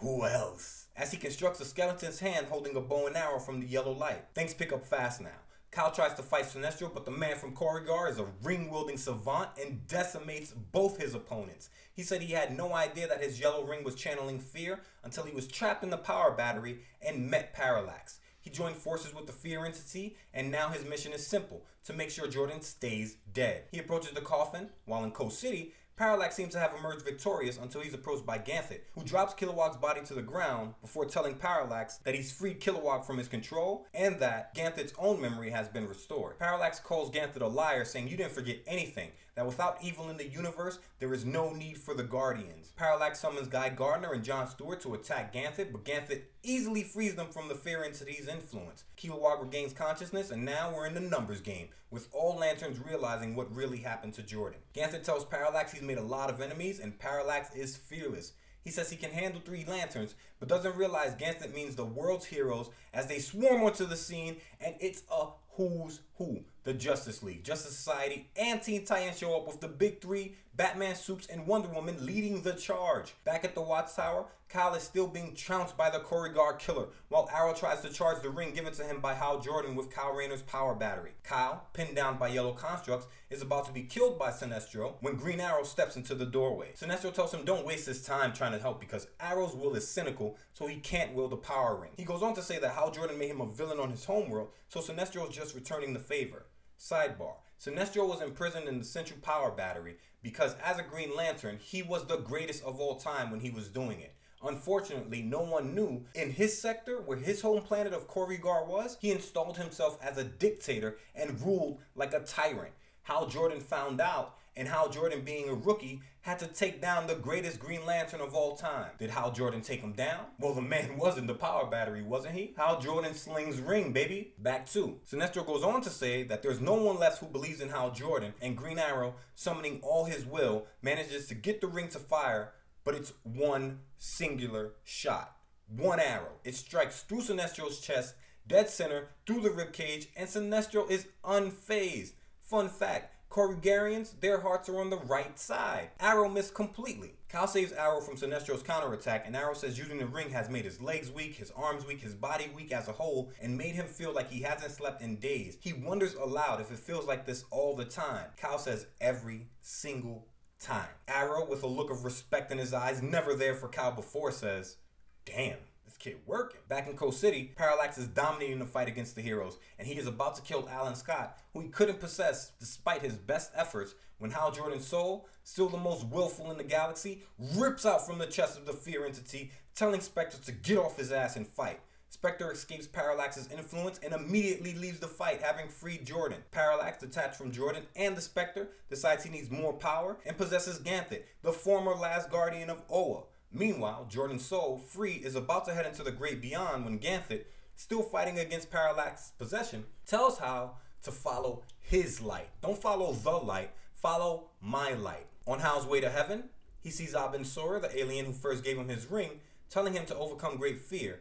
Who else? As he constructs a skeleton's hand holding a bow and arrow from the yellow light. Things pick up fast now. Kyle tries to fight Sinestro, but the man from Korugar is a ring wielding savant and decimates both his opponents. He said he had no idea that his yellow ring was channeling fear until he was trapped in the power battery and met Parallax. He joined forces with the Fear Entity, and now his mission is simple to make sure Jordan stays dead. He approaches the coffin while in Coast City. Parallax seems to have emerged victorious until he's approached by Ganthet, who drops Kilowog's body to the ground before telling Parallax that he's freed Kilowog from his control and that Ganthet's own memory has been restored. Parallax calls Ganthet a liar, saying you didn't forget anything, that without evil in the universe, there is no need for the Guardians. Parallax summons Guy Gardner and John Stewart to attack Ganthet, but Ganthet easily frees them from the Fear Entity's influence. Kilowog regains consciousness, and now we're in the numbers game, with all Lanterns realizing what really happened to Jordan. Ganthet tells Parallax he's made a lot of enemies, and Parallax is fearless. He says he can handle three lanterns, but doesn't realize Ganthet means the world's heroes as they swarm onto the scene, and it's a who's who. The Justice League, Justice Society, and Teen Titans show up with the big three, Batman, Supes, and Wonder Woman leading the charge. Back at the Watchtower, Kyle is still being trounced by the Korugar killer, while Arrow tries to charge the ring given to him by Hal Jordan with Kyle Rayner's power battery. Kyle, pinned down by yellow constructs, is about to be killed by Sinestro when Green Arrow steps into the doorway. Sinestro tells him don't waste his time trying to help because Arrow's will is cynical, so he can't wield the power ring. He goes on to say that Hal Jordan made him a villain on his homeworld, so Sinestro is just returning the favor. Sidebar. Sinestro was imprisoned in the Central Power Battery because as a Green Lantern, he was the greatest of all time when he was doing it. Unfortunately, no one knew in his sector, where his home planet of Korugar was, he installed himself as a dictator and ruled like a tyrant. Hal Jordan found out, and Hal Jordan, being a rookie, had to take down the greatest Green Lantern of all time. Did Hal Jordan take him down? Well, the man was in the power battery, wasn't he? Hal Jordan slings ring, baby. Back two. Sinestro goes on to say that there's no one left who believes in Hal Jordan, and Green Arrow, summoning all his will, manages to get the ring to fire, but it's one singular shot. One arrow. It strikes through Sinestro's chest, dead center, through the ribcage, and Sinestro is unfazed. Fun fact Korugarians, their hearts are on the right side. Arrow missed completely. Kyle saves Arrow from Sinestro's counterattack, and Arrow says using the ring has made his legs weak, his arms weak, his body weak as a whole, and made him feel like he hasn't slept in days. He wonders aloud if it feels like this all the time. Kyle says every single time. Arrow, with a look of respect in his eyes, never there for Kyle before, says, Damn, this kid working. Back in Coast City, Parallax is dominating the fight against the heroes, and he is about to kill Alan Scott, who he couldn't possess despite his best efforts when Hal Jordan's soul, still the most willful in the galaxy, rips out from the chest of the fear entity, telling Spectre to get off his ass and fight. Spectre escapes Parallax's influence and immediately leaves the fight, having freed Jordan. Parallax, detached from Jordan and the Spectre, decides he needs more power and possesses Ganthet, the former last guardian of Oa. Meanwhile, Jordan soul, free, is about to head into the great beyond when Ganthet, still fighting against Parallax's possession, tells Hal to follow his light. Don't follow the light, follow my light. On Hal's way to heaven, he sees Abin Sur, the alien who first gave him his ring, telling him to overcome great fear.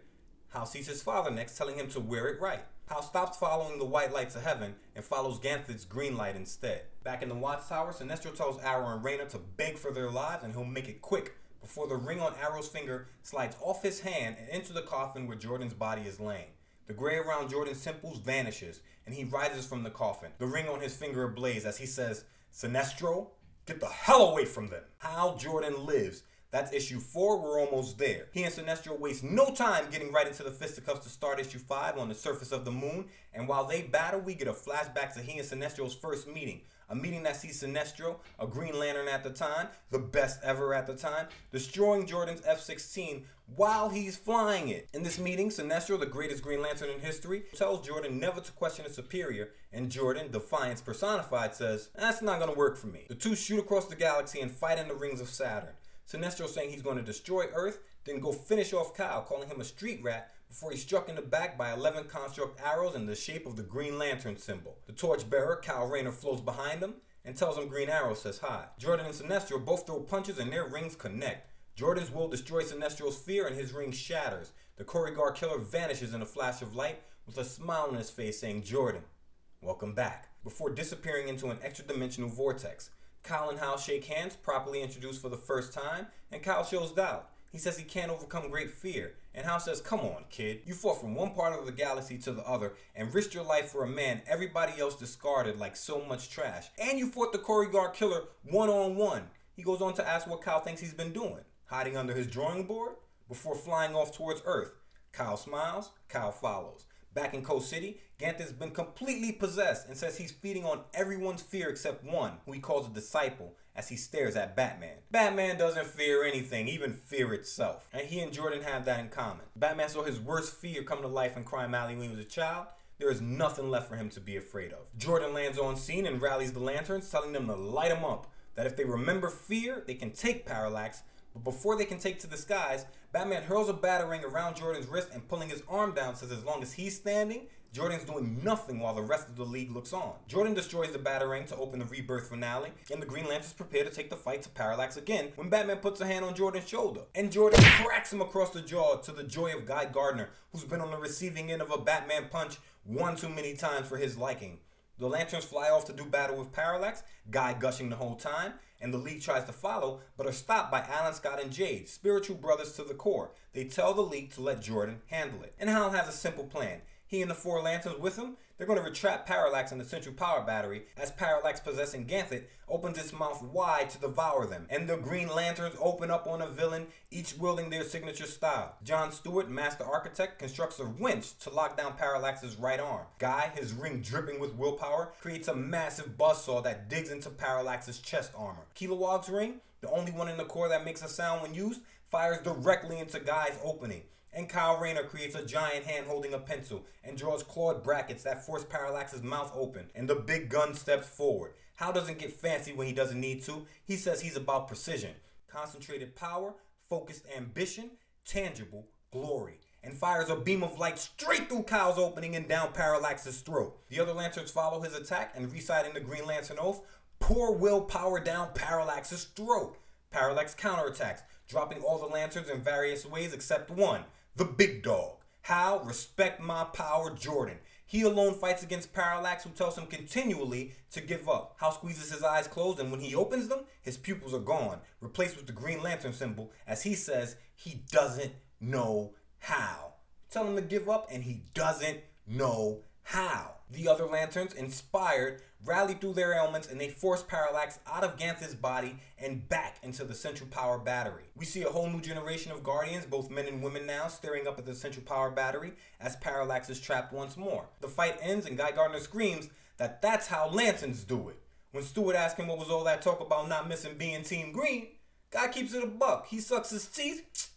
Hal sees his father next, telling him to wear it right. Hal stops following the white lights of heaven and follows Ganthet's green light instead. Back in the Watchtower, Sinestro tells Arrow and Rayner to beg for their lives and he'll make it quick before the ring on Arrow's finger slides off his hand and into the coffin where Jordan's body is laying. The gray around Jordan's temples vanishes, and he rises from the coffin, the ring on his finger ablaze as he says, Sinestro, get the hell away from them. Hal Jordan lives. That's issue 4, we're almost there. He and Sinestro waste no time getting right into the fisticuffs to start issue 5 on the surface of the moon, and while they battle, we get a flashback to he and Sinestro's first meeting, a meeting that sees Sinestro, a Green Lantern at the time, the best ever at the time, destroying Jordan's F 16 while he's flying it. In this meeting, Sinestro, the greatest Green Lantern in history, tells Jordan never to question a superior, and Jordan, defiance personified, says, That's not gonna work for me. The two shoot across the galaxy and fight in the rings of Saturn. Sinestro saying he's to destroy Earth, then go finish off Kyle, calling him a street rat before he's struck in the back by 11 construct arrows in the shape of the Green Lantern symbol. The torchbearer, Kyle Rayner, flows behind him and tells him Green Arrow says hi. Jordan and Sinestro both throw punches and their rings connect. Jordan's will destroys Sinestro's fear and his ring shatters. The Korugar killer vanishes in a flash of light with a smile on his face saying, Jordan, welcome back, before disappearing into an extra dimensional vortex. Kyle and Hal shake hands, properly introduced for the first time, and Kyle shows doubt. He says he can't overcome great fear, and Hal says, Come on, kid. You fought from one part of the galaxy to the other and risked your life for a man everybody else discarded like so much trash. And you fought the Korugar killer one on one. He goes on to ask what Kyle thinks he's been doing hiding under his drawing board before flying off towards Earth. Kyle smiles, Kyle follows. Back in Coast City, Ganthet's been completely possessed and says he's feeding on everyone's fear except one, who he calls a disciple, as he stares at Batman. Batman doesn't fear anything, even fear itself. And he and Jordan have that in common. Batman saw his worst fear come to life in Crime Alley when he was a child. There is nothing left for him to be afraid of. Jordan lands on scene and rallies the lanterns, telling them to light him up. That if they remember fear, they can take Parallax but before they can take to the skies, Batman hurls a batarang around Jordan's wrist and pulling his arm down says as long as he's standing, Jordan's doing nothing while the rest of the league looks on. Jordan destroys the Batarang to open the Rebirth finale, and the Green Lanterns prepare to take the fight to Parallax again when Batman puts a hand on Jordan's shoulder. And Jordan cracks him across the jaw to the joy of Guy Gardner, who's been on the receiving end of a Batman punch one too many times for his liking. The Lanterns fly off to do battle with Parallax, Guy gushing the whole time, and the League tries to follow, but are stopped by Alan Scott and Jade, spiritual brothers to the core. They tell the League to let Jordan handle it. And Hal has a simple plan. He and the four lanterns with him, they're going to retrap Parallax in the central power battery as Parallax possessing Ganthet opens its mouth wide to devour them. And the Green Lanterns open up on a villain, each wielding their signature style. John Stewart, Master Architect, constructs a winch to lock down Parallax's right arm. Guy, his ring dripping with willpower, creates a massive buzzsaw that digs into Parallax's chest armor. Kilowog's ring, the only one in the corps that makes a sound when used, fires directly into Guy's opening and Kyle Rayner creates a giant hand holding a pencil and draws clawed brackets that force Parallax's mouth open, and the big gun steps forward. Hal doesn't get fancy when he doesn't need to. He says he's about precision, concentrated power, focused ambition, tangible glory, and fires a beam of light straight through Kyle's opening and down Parallax's throat. The other lanterns follow his attack and reciting the Green Lantern Oath, pour willpower down Parallax's throat. Parallax counterattacks, dropping all the lanterns in various ways except one, the big dog. Hal? respect my power, Jordan. He alone fights against Parallax, who tells him continually to give up. Hal squeezes his eyes closed, and when he opens them, his pupils are gone, replaced with the Green Lantern symbol, as he says he doesn't know how. Tell him to give up, and he doesn't know how. The other lanterns, inspired, rallied through their ailments and they forced Parallax out of Ganthet's body and back into the Central Power Battery. We see a whole new generation of Guardians, both men and women now, staring up at the Central Power Battery as Parallax is trapped once more. The fight ends and Guy Gardner screams that that's how Lanterns do it. When Stewart asks him what was all that talk about not missing being Team Green, Guy keeps it a buck. He sucks his teeth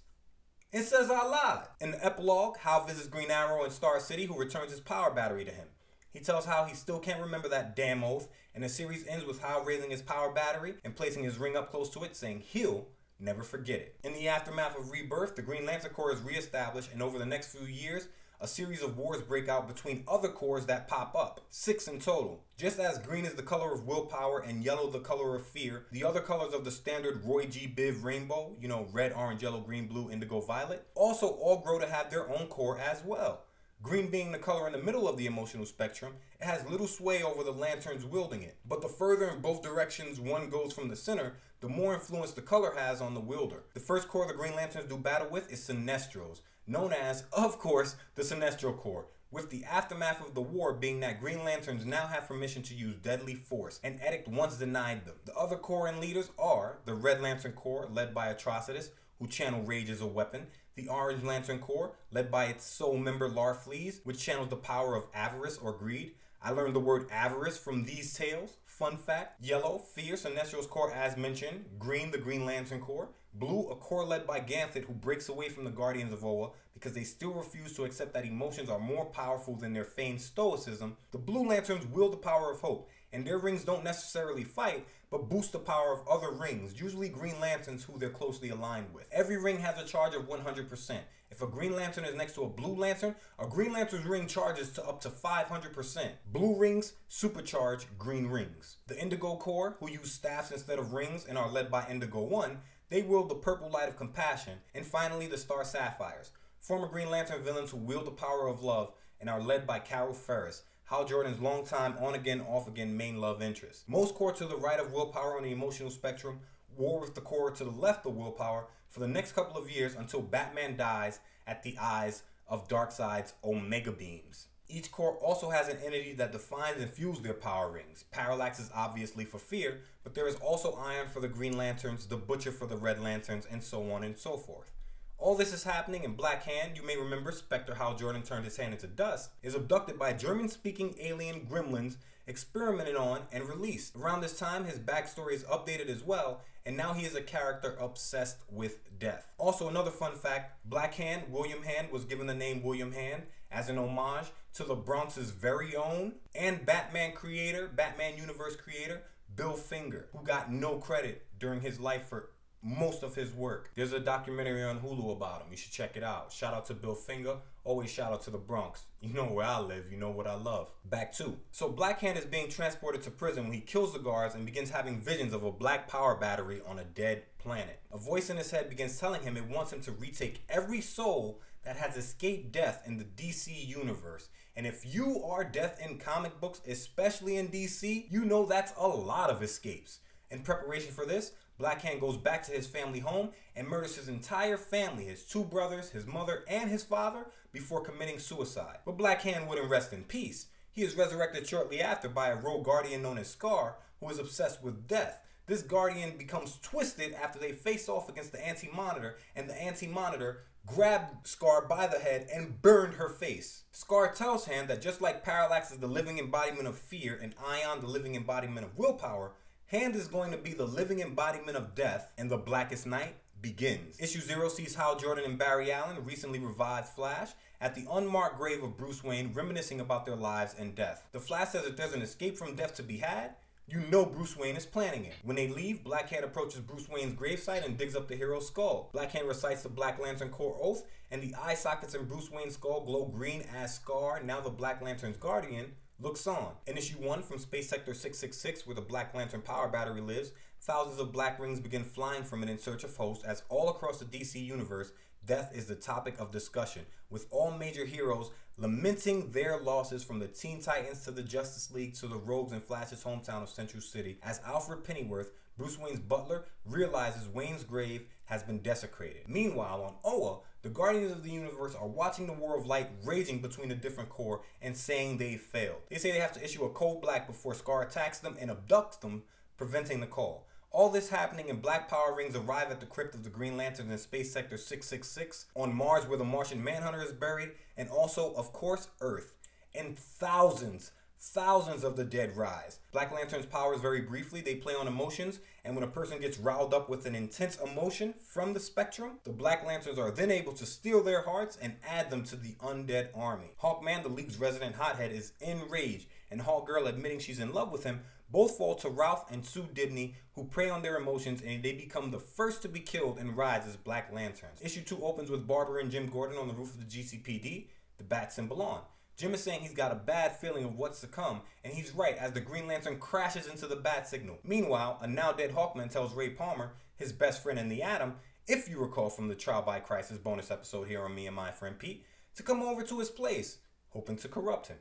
and says I lied. In the epilogue, Hal visits Green Arrow in Star City, who returns his power battery to him. He tells Hal he still can't remember that damn oath, and the series ends with Hal raising his power battery and placing his ring up close to it, saying he'll never forget it. In the aftermath of Rebirth, the Green Lantern Corps is reestablished, and over the next few years, a series of wars break out between other corps that pop up, six in total. Just as green is the color of willpower and yellow the color of fear, the other colors of the standard Roy G. Biv rainbow, you know, red, orange, yellow, green, blue, indigo, violet, also all grow to have their own corps as well. Green being the color in the middle of the emotional spectrum, it has little sway over the lanterns wielding it. But the further in both directions one goes from the center, the more influence the color has on the wielder. The first corps the Green Lanterns do battle with is Sinestros, known as, of course, the Sinestro Corps. With the aftermath of the war being that Green Lanterns now have permission to use deadly force, an edict once denied them. The other corps and leaders are the Red Lantern Corps, led by Atrocitus, who channel rage as a weapon, the Orange Lantern Corps, led by its sole member Larfleeze, which channels the power of avarice or greed. I learned the word avarice from these tales. Fun fact Yellow, Fierce, Sinestro's Corps as mentioned. Green, the Green Lantern Corps. Blue, a corps led by Ganthet, who breaks away from the Guardians of Oa because they still refuse to accept that emotions are more powerful than their feigned stoicism. The Blue Lanterns wield the power of hope, and their rings don't necessarily fight, but boost the power of other rings, usually Green Lanterns who they're closely aligned with. Every ring has a charge of 100%. If a Green Lantern is next to a Blue Lantern, a Green Lantern's ring charges to up to 500%. Blue rings supercharge green rings. The Indigo Corps, who use staffs instead of rings and are led by Indigo 1, they wield the purple light of compassion. And finally, the Star Sapphires, former Green Lantern villains who wield the power of love and are led by Carol Ferris, Hal Jordan's longtime on again, off again main love interest. Most corps to the right of willpower on the emotional spectrum war with the corps to the left of willpower for the next couple of years until Batman dies at the eyes of Darkseid's Omega Beams. Each Corps also has an entity that defines and fuels their power rings. Parallax is obviously for fear, but there is also Ion for the Green Lanterns, the Butcher for the Red Lanterns, and so on and so forth. All this is happening in Black Hand. You may remember Spectre Hal Jordan turned his hand into dust, is abducted by German speaking alien gremlins, experimented on, and released. Around this time, his backstory is updated as well, and now he is a character obsessed with death. Also, another fun fact Black Hand, William Hand, was given the name William Hand as an homage to the Bronx's very own and Batman creator, Batman Universe creator, Bill Finger, who got no credit during his life for most of his work. There's a documentary on Hulu about him. You should check it out. Shout out to Bill Finger. Always shout out to the Bronx. You know where I live. You know what I love. Back to. So Black Hand is being transported to prison when he kills the guards and begins having visions of a black power battery on a dead planet. A voice in his head begins telling him it wants him to retake every soul that has escaped death in the DC universe. And if you are death in comic books, especially in DC, you know that's a lot of escapes. In preparation for this, Black Hand goes back to his family home and murders his entire family, his two brothers, his mother, and his father, before committing suicide. But Black Hand wouldn't rest in peace. He is resurrected shortly after by a rogue guardian known as Scar, who is obsessed with death. This guardian becomes twisted after they face off against the Anti Monitor, and the Anti Monitor grabbed Scar by the head and burned her face. Scar tells Hand that just like Parallax is the living embodiment of fear and Ion the living embodiment of willpower, Hand is going to be the living embodiment of death, and the Blackest Night begins. Issue Zero sees Hal Jordan and Barry Allen, recently revived Flash, at the unmarked grave of Bruce Wayne, reminiscing about their lives and death. The Flash says that there's an escape from death to be had. You know Bruce Wayne is planning it. When they leave, Black Hand approaches Bruce Wayne's gravesite and digs up the hero's skull. Black Hand recites the Black Lantern Corps oath, and the eye sockets in Bruce Wayne's skull glow green as Scar, now the Black Lantern's guardian, looks on. In issue 1 from Space Sector 666, where the Black Lantern power battery lives, thousands of black rings begin flying from it in search of hosts as all across the DC universe, death is the topic of discussion, with all major heroes lamenting their losses from the Teen Titans to the Justice League to the Rogues in Flash's hometown of Central City, as Alfred Pennyworth, Bruce Wayne's butler, realizes Wayne's grave has been desecrated. Meanwhile, on Oa, the Guardians of the Universe are watching the War of Light raging between the different corps and saying they failed. They say they have to issue a code black before Scar attacks them and abducts them, preventing the call. All this happening and Black Power Rings arrive at the crypt of the Green Lanterns in Space Sector 666 on Mars where the Martian Manhunter is buried, and also, of course, Earth. And thousands, Thousands of the dead rise. Black Lantern's powers very briefly, they play on emotions, and when a person gets riled up with an intense emotion from the spectrum, the Black Lanterns are then able to steal their hearts and add them to the undead army. Hawkman, the League's resident hothead, is enraged, and Hawkgirl admitting she's in love with him, both fall to Ralph and Sue Dibny, who prey on their emotions and they become the first to be killed and rise as Black Lanterns. Issue 2 opens with Barbara and Jim Gordon on the roof of the GCPD, the bat symbol on. Jim is saying he's got a bad feeling of what's to come, and he's right as the Green Lantern crashes into the bat signal. Meanwhile, a now dead Hawkman tells Ray Palmer, his best friend in the Atom, if you recall from the Trial by Crisis bonus episode here on Me and My Friend Pete, to come over to his place, hoping to corrupt him.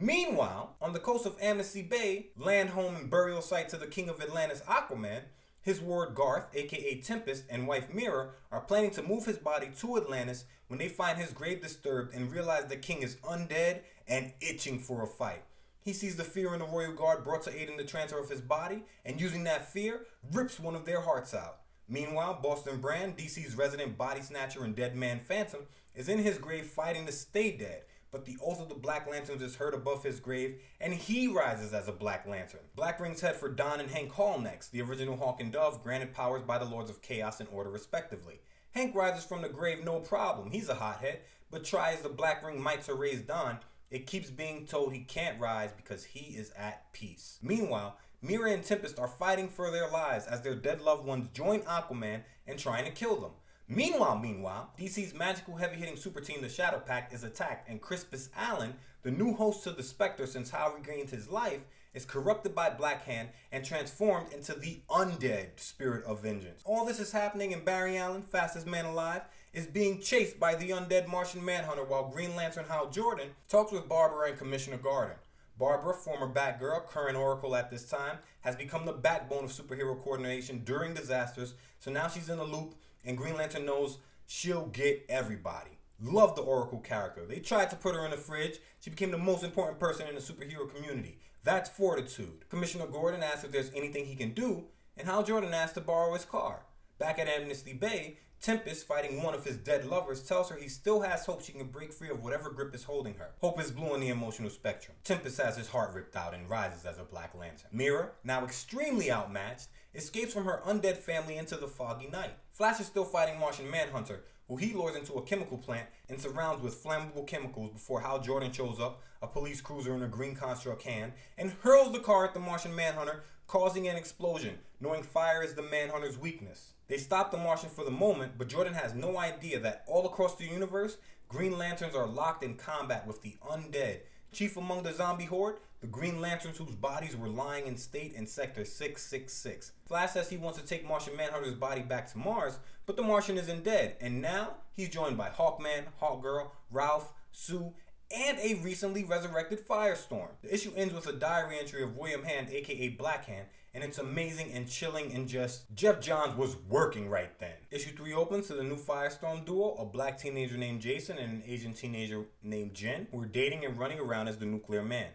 Meanwhile, on the coast of Amnesty Bay, land home and burial site to the King of Atlantis Aquaman, his ward Garth, aka Tempest, and wife Mera are planning to move his body to Atlantis when they find his grave disturbed and realize the king is undead and itching for a fight. He sees the fear in the royal guard brought to aid in the transfer of his body, and using that fear, rips one of their hearts out. Meanwhile, Boston Brand, DC's resident body snatcher and dead man Phantom, is in his grave fighting to stay dead, but the oath of the Black Lanterns is heard above his grave, and he rises as a Black Lantern. Black rings head for Don and Hank Hall next, the original Hawk and Dove, granted powers by the Lords of Chaos and Order respectively. Hank rises from the grave no problem, he's a hothead, but try as the Black Ring might to raise Don, it keeps being told he can't rise because he is at peace. Meanwhile, Mera and Tempest are fighting for their lives as their dead loved ones join Aquaman and trying to kill them. Meanwhile, meanwhile, DC's magical heavy-hitting super team, the Shadow Pact, is attacked, and Crispus Allen, the new host to the Spectre since Hal regained his life, is corrupted by Black Hand and transformed into the undead spirit of vengeance. All this is happening, and Barry Allen, fastest man alive, is being chased by the undead Martian Manhunter while Green Lantern Hal Jordan talks with Barbara and Commissioner Gordon. Barbara, former Batgirl, current Oracle at this time, has become the backbone of superhero coordination during disasters, so now she's in the loop and Green Lantern knows she'll get everybody. Love the Oracle character. They tried to put her in the fridge. She became the most important person in the superhero community. That's fortitude. Commissioner Gordon asks if there's anything he can do, and Hal Jordan asks to borrow his car. Back at Amnesty Bay, Tempest, fighting one of his dead lovers, tells her he still has hope she can break free of whatever grip is holding her. Hope is blue on the emotional spectrum. Tempest has his heart ripped out and rises as a Black Lantern. Mera, now extremely outmatched, escapes from her undead family into the foggy night. Flash is still fighting Martian Manhunter, who he lures into a chemical plant and surrounds with flammable chemicals before Hal Jordan shows up, a police cruiser in a green construct hand, and hurls the car at the Martian Manhunter, causing an explosion, knowing fire is the Manhunter's weakness. They stop the Martian for the moment, but Jordan has no idea that all across the universe, Green Lanterns are locked in combat with the undead. Chief among the zombie horde, the Green Lanterns whose bodies were lying in state in Sector 666. Flash says he wants to take Martian Manhunter's body back to Mars, but the Martian isn't dead, and now he's joined by Hawkman, Hawkgirl, Ralph, Sue, and a recently resurrected Firestorm. The issue ends with a diary entry of William Hand, aka Blackhand, and it's amazing and chilling and just Geoff Johns was working right then. Issue 3 opens to the new Firestorm duo, a black teenager named Jason and an Asian teenager named Jen, who are dating and running around as the nuclear man.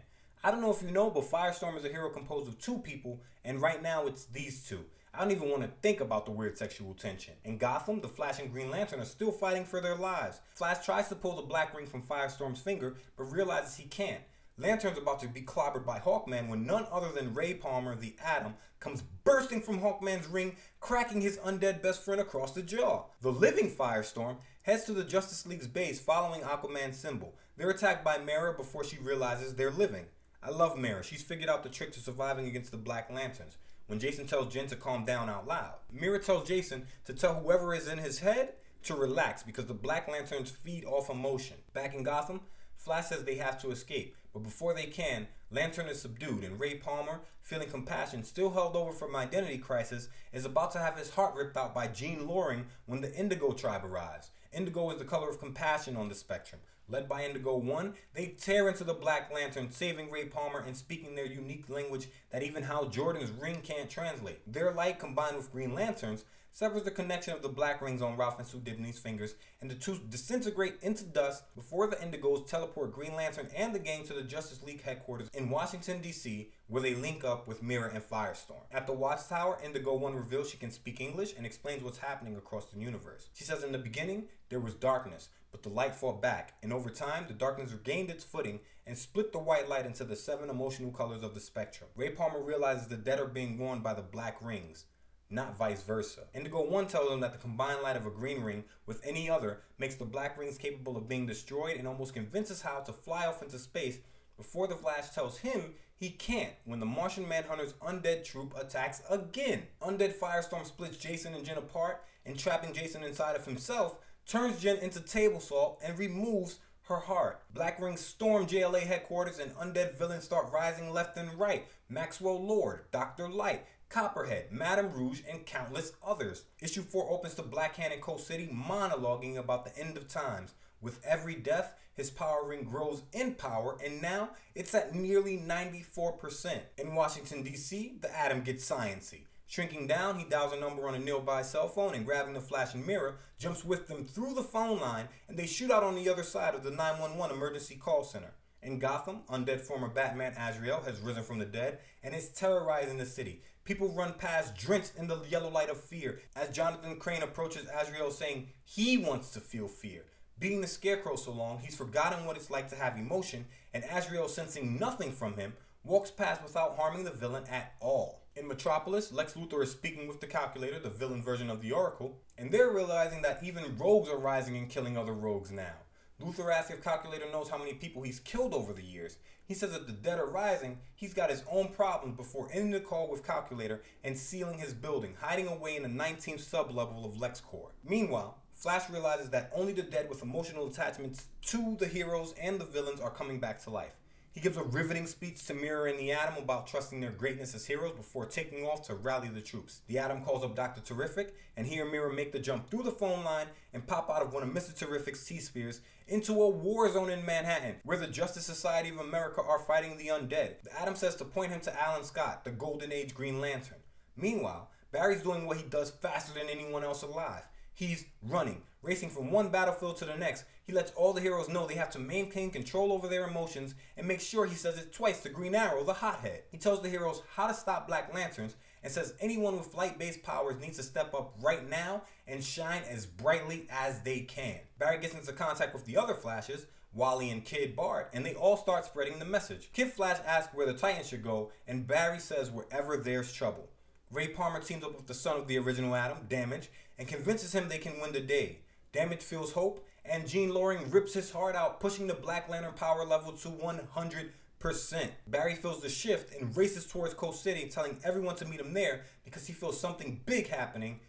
I don't know if you know, but Firestorm is a hero composed of two people, and right now it's these two. I don't even want to think about the weird sexual tension. In Gotham, the Flash and Green Lantern are still fighting for their lives. Flash tries to pull the black ring from Firestorm's finger, but realizes he can't. Lantern's about to be clobbered by Hawkman when none other than Ray Palmer, the Atom, comes bursting from Hawkman's ring, cracking his undead best friend across the jaw. The living Firestorm heads to the Justice League's base following Aquaman's symbol. They're attacked by Mera before she realizes they're living. I love Mera. She's figured out the trick to surviving against the Black Lanterns. When Jason tells Jen to calm down out loud, Mera tells Jason to tell whoever is in his head to relax because the Black Lanterns feed off emotion. Back in Gotham, Flash says they have to escape, but before they can, Lantern is subdued, and Ray Palmer, feeling compassion, still held over from identity crisis, is about to have his heart ripped out by Jean Loring when the Indigo tribe arrives. Indigo is the color of compassion on the spectrum. Led by Indigo One, they tear into the Black Lantern, saving Ray Palmer and speaking their unique language that even Hal Jordan's ring can't translate. Their light, combined with Green Lantern's, severs the connection of the black rings on Ralph and Sue Dibny's fingers, and the two disintegrate into dust before the Indigos teleport Green Lantern and the gang to the Justice League headquarters in Washington, D.C., where they link up with Mera and Firestorm. At the Watchtower, Indigo One reveals she can speak English and explains what's happening across the universe. She says in the beginning, there was darkness, but the light fought back, and over time, the darkness regained its footing and split the white light into the seven emotional colors of the spectrum. Ray Palmer realizes the dead are being worn by the black rings not vice versa. Indigo 1 tells him that the combined light of a green ring with any other makes the black rings capable of being destroyed and almost convinces Hal to fly off into space before the Flash tells him he can't when the Martian Manhunter's undead troop attacks again. Undead Firestorm splits Jason and Jen apart and trapping Jason inside of himself turns Jen into table salt and removes her heart. Black Ring storm JLA headquarters and undead villains start rising left and right. Maxwell Lord, Dr. Light, Copperhead, Madame Rouge, and countless others. Issue 4 opens to Blackhand in Coast City monologuing about the end of times. With every death, his power ring grows in power, and now it's at nearly 94%. In Washington, D.C., the Atom gets sciency. Shrinking down, he dials a number on a nearby cell phone and grabbing the flashing mirror, jumps with them through the phone line, and they shoot out on the other side of the 911 emergency call center. In Gotham, undead former Batman Azrael has risen from the dead and is terrorizing the city. People run past, drenched in the yellow light of fear, as Jonathan Crane approaches Azrael saying he wants to feel fear. Being the Scarecrow so long, he's forgotten what it's like to have emotion, and Azrael, sensing nothing from him, walks past without harming the villain at all. In Metropolis, Lex Luthor is speaking with the Calculator, the villain version of the Oracle, and they're realizing that even rogues are rising and killing other rogues now. Luthor asks if Calculator knows how many people he's killed over the years. He says that the dead are rising, he's got his own problems before ending the call with Calculator and sealing his building, hiding away in the 19th sublevel of LexCorp. Meanwhile, Flash realizes that only the dead with emotional attachments to the heroes and the villains are coming back to life. He gives a riveting speech to Mera and the Atom about trusting their greatness as heroes before taking off to rally the troops. The Atom calls up Dr. Terrific, and he and Mera make the jump through the phone line and pop out of one of Mr. Terrific's T-spheres into a war zone in Manhattan, where the Justice Society of America are fighting the undead. The Atom says to point him to Alan Scott, the Golden Age Green Lantern. Meanwhile, Barry's doing what he does faster than anyone else alive. He's running, racing from one battlefield to the next. He lets all the heroes know they have to maintain control over their emotions and make sure he says it twice to Green Arrow, the hothead. He tells the heroes how to stop Black Lanterns and says anyone with light based powers needs to step up right now and shine as brightly as they can. Barry gets into contact with the other Flashes, Wally and Kid Bart, and they all start spreading the message. Kid Flash asks where the Titans should go, and Barry says wherever there's trouble. Ray Palmer teams up with the son of the original Atom, Damage, and convinces him they can win the day. Damage feels hope, and Jean Loring rips his heart out, pushing the Black Lantern power level to 100%. Barry feels the shift and races towards Coast City, telling everyone to meet him there because he feels something big happening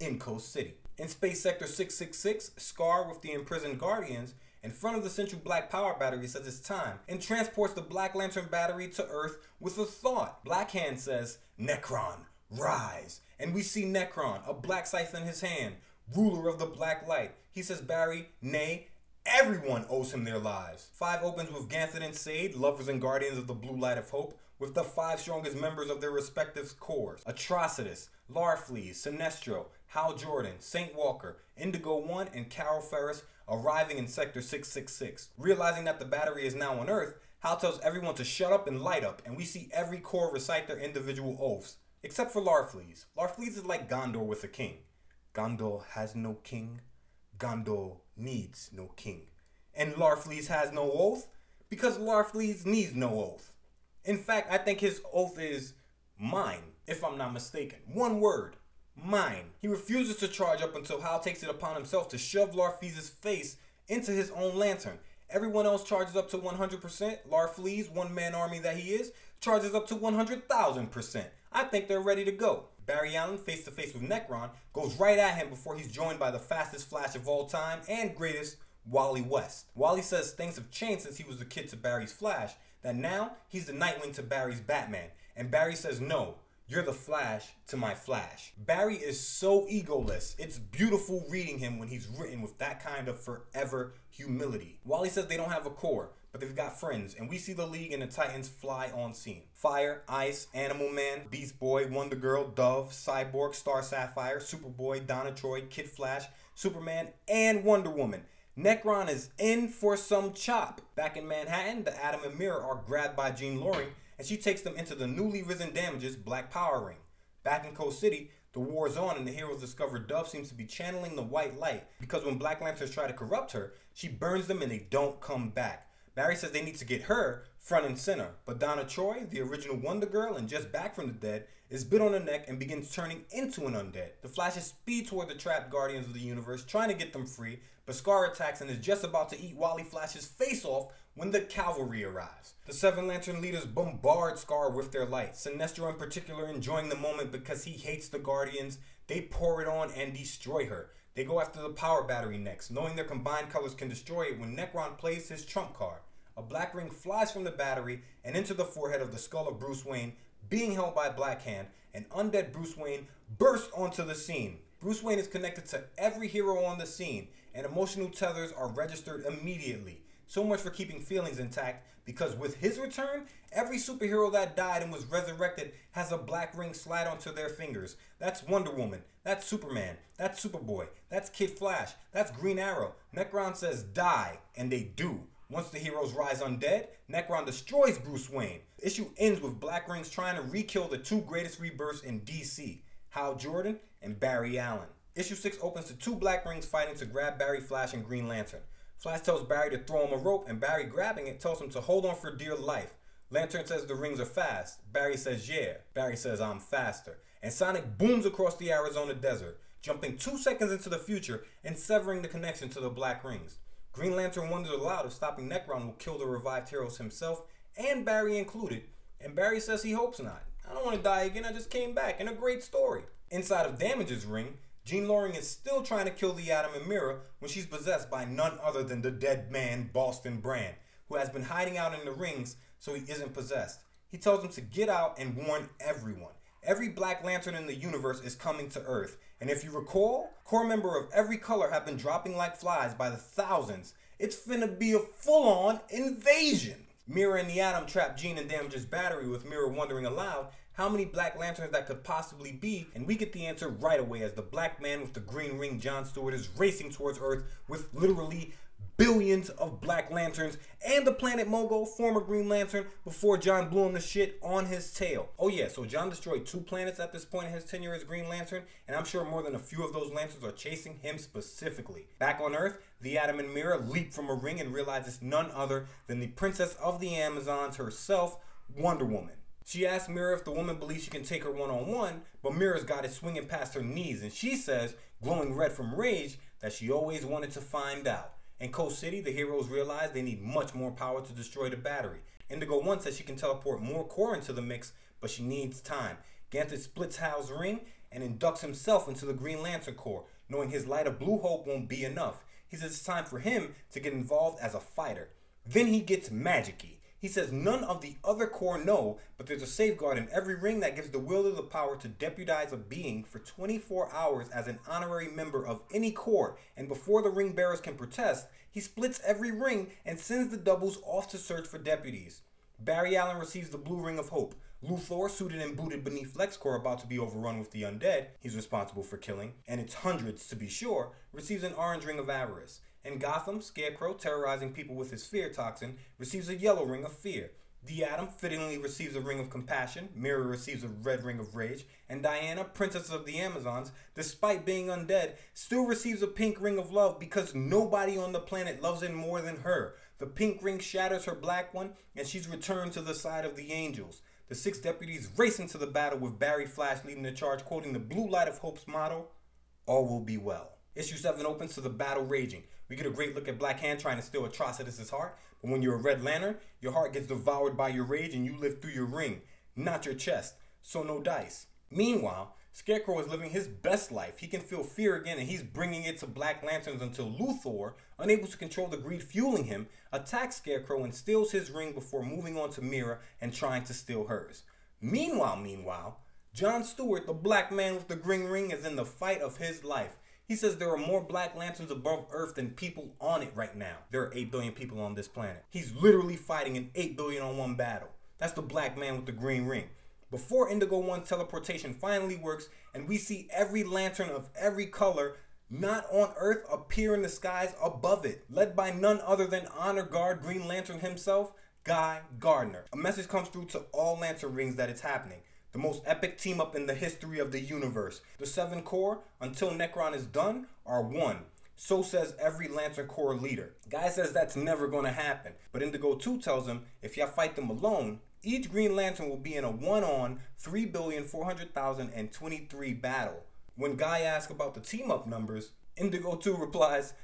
in Coast City. In Space Sector 666, Scar with the imprisoned Guardians in front of the Central Black Power Battery says it's time and transports the Black Lantern battery to Earth with a thought. Black Hand says, Nekron, rise. And we see Nekron, a black scythe in his hand, ruler of the black light. He says Barry, nay, everyone owes him their lives. Five opens with Ganthet and Sayd, lovers and guardians of the blue light of hope, with the five strongest members of their respective corps. Atrocitus, Larfleeze, Sinestro, Hal Jordan, Saint Walker, Indigo One, and Carol Ferris arriving in Sector 666. Realizing that the battery is now on Earth, Hal tells everyone to shut up and light up, and we see every corps recite their individual oaths. Except for Larfleeze. Larfleeze is like Gondor with a king. Gondor has no king. Gondor needs no king. And Larfleeze has no oath because Larfleeze needs no oath. In fact, I think his oath is mine, if I'm not mistaken. One word. Mine. He refuses to charge up until Hal takes it upon himself to shove Larfleeze's face into his own lantern. Everyone else charges up to 100%. Larfleeze, one man army that he is, charges up to 100,000%. I think they're ready to go. Barry Allen, face to face with Nekron, goes right at him before he's joined by the fastest Flash of all time and greatest, Wally West. Wally says things have changed since he was a kid to Barry's Flash, that now he's the Nightwing to Barry's Batman. And Barry says, No, you're the Flash to my Flash. Barry is so egoless. It's beautiful reading him when he's written with that kind of forever humility. Wally says they don't have a corps, but they've got friends, and we see the League and the Titans fly on scene. Fire, Ice, Animal Man, Beast Boy, Wonder Girl, Dove, Cyborg, Star Sapphire, Superboy, Donna Troy, Kid Flash, Superman, and Wonder Woman. Nekron is in for some chop. Back in Manhattan, the Atom and Mera are grabbed by Jean Loring, and she takes them into the newly risen Damages Black Power Ring. Back in Coast City, the war is on, and the heroes discover Dove seems to be channeling the white light because when Black Lanterns try to corrupt her, she burns them and they don't come back. Barry says they need to get her front and center, but Donna Troy, the original Wonder Girl and just back from the dead, is bit on the neck and begins turning into an undead. The Flashes speed toward the trapped Guardians of the Universe, trying to get them free, but Scar attacks and is just about to eat Wally Flash's face off when the cavalry arrives. The Seven Lantern leaders bombard Scar with their light. Sinestro, in particular, enjoying the moment because he hates the Guardians. They pour it on and destroy her. They go after the power battery next, knowing their combined colors can destroy it when Nekron plays his trump card. A black ring flies from the battery and into the forehead of the skull of Bruce Wayne, being held by Black Hand, and undead Bruce Wayne bursts onto the scene. Bruce Wayne is connected to every hero on the scene, and emotional tethers are registered immediately. So much for keeping feelings intact, because with his return, every superhero that died and was resurrected has a black ring slide onto their fingers. That's Wonder Woman, that's Superman, that's Superboy, that's Kid Flash, that's Green Arrow. Nekron says die, and they do. Once the heroes rise undead, Nekron destroys Bruce Wayne. Issue ends with Black Rings trying to re-kill the two greatest rebirths in DC, Hal Jordan and Barry Allen. Issue 6 opens to two Black Rings fighting to grab Barry Flash and Green Lantern. Flash tells Barry to throw him a rope, and Barry, grabbing it, tells him to hold on for dear life. Lantern says the rings are fast. Barry says, yeah. Barry says, I'm faster. And Sonic booms across the Arizona desert, jumping two seconds into the future and severing the connection to the Black Rings. Green Lantern wonders aloud if stopping Nekron will kill the revived heroes himself, and Barry included. And Barry says he hopes not. I don't want to die again, I just came back, and a great story. Inside of Damage's ring, Jean Loring is still trying to kill the Atom and Mera when she's possessed by none other than the dead man, Boston Brand, who has been hiding out in the rings so he isn't possessed. He tells him to get out and warn everyone. Every Black Lantern in the universe is coming to Earth, and if you recall, corps member of every color have been dropping like flies by the thousands. It's finna be a full on invasion. Mera and the Atom trap Jean and Damage's battery with Mera wondering aloud how many Black Lanterns that could possibly be, and we get the answer right away as the black man with the green ring, John Stewart, is racing towards Earth with literally billions of Black Lanterns and the Planet Mogo, former Green Lantern, before John blew him the shit on his tail. Oh yeah, so John destroyed two planets at this point in his tenure as Green Lantern, and I'm sure more than a few of those lanterns are chasing him specifically. Back on Earth, the Atom and Mera leap from a ring and realize it's none other than the Princess of the Amazons herself, Wonder Woman. She asks Mera if the woman believes she can take her one on one, but Mera's got it swinging past her knees, and she says, glowing red from rage, that she always wanted to find out. In Coast City, the heroes realize they need much more power to destroy the battery. Indigo One says she can teleport more corps into the mix, but she needs time. Ganthet splits Hal's ring and inducts himself into the Green Lantern Corps, knowing his light of blue hope won't be enough. He says it's time for him to get involved as a fighter. Then he gets magicy. He says none of the other corps know, but there's a safeguard in every ring that gives the wielder the power to deputize a being for 24 hours as an honorary member of any corps, and before the ring bearers can protest, he splits every ring and sends the doubles off to search for deputies. Barry Allen receives the blue ring of hope. Luthor, suited and booted beneath LexCorp, about to be overrun with the undead he's responsible for killing, and it's hundreds to be sure, receives an orange ring of avarice. In Gotham, Scarecrow, terrorizing people with his fear toxin, receives a yellow ring of fear. The Atom fittingly receives a ring of compassion, Mera receives a red ring of rage, and Diana, Princess of the Amazons, despite being undead, still receives a pink ring of love because nobody on the planet loves him more than her. The pink ring shatters her black one, and she's returned to the side of the angels. The six deputies race into the battle with Barry Flash leading the charge, quoting the Blue Light of Hope's motto All will be well. Issue 7 opens to the battle raging. We get a great look at Black Hand trying to steal Atrocitus's heart, but when you're a Red Lantern, your heart gets devoured by your rage and you live through your ring, not your chest. So no dice. Meanwhile, Scarecrow is living his best life. He can feel fear again and he's bringing it to Black Lanterns until Luthor, unable to control the greed fueling him, attacks Scarecrow and steals his ring before moving on to Mera and trying to steal hers. Meanwhile, meanwhile, John Stewart, the black man with the green ring, is in the fight of his life. He says there are more Black Lanterns above Earth than people on it right now. There are 8 billion people on this planet. He's literally fighting an 8 billion on one battle. That's the black man with the green ring. Before Indigo One's teleportation finally works, and we see every lantern of every color not on Earth appear in the skies above it, led by none other than Honor Guard Green Lantern himself, Guy Gardner. A message comes through to all lantern rings that it's happening the most epic team up in the history of the universe. The seven corps, until Nekron is done, are one. So says every Lantern Corps leader. Guy says that's never gonna happen, but Indigo 2 tells him if y'all fight them alone, each Green Lantern will be in a one on 3,400,023 battle. When Guy asks about the team up numbers, Indigo 2 replies,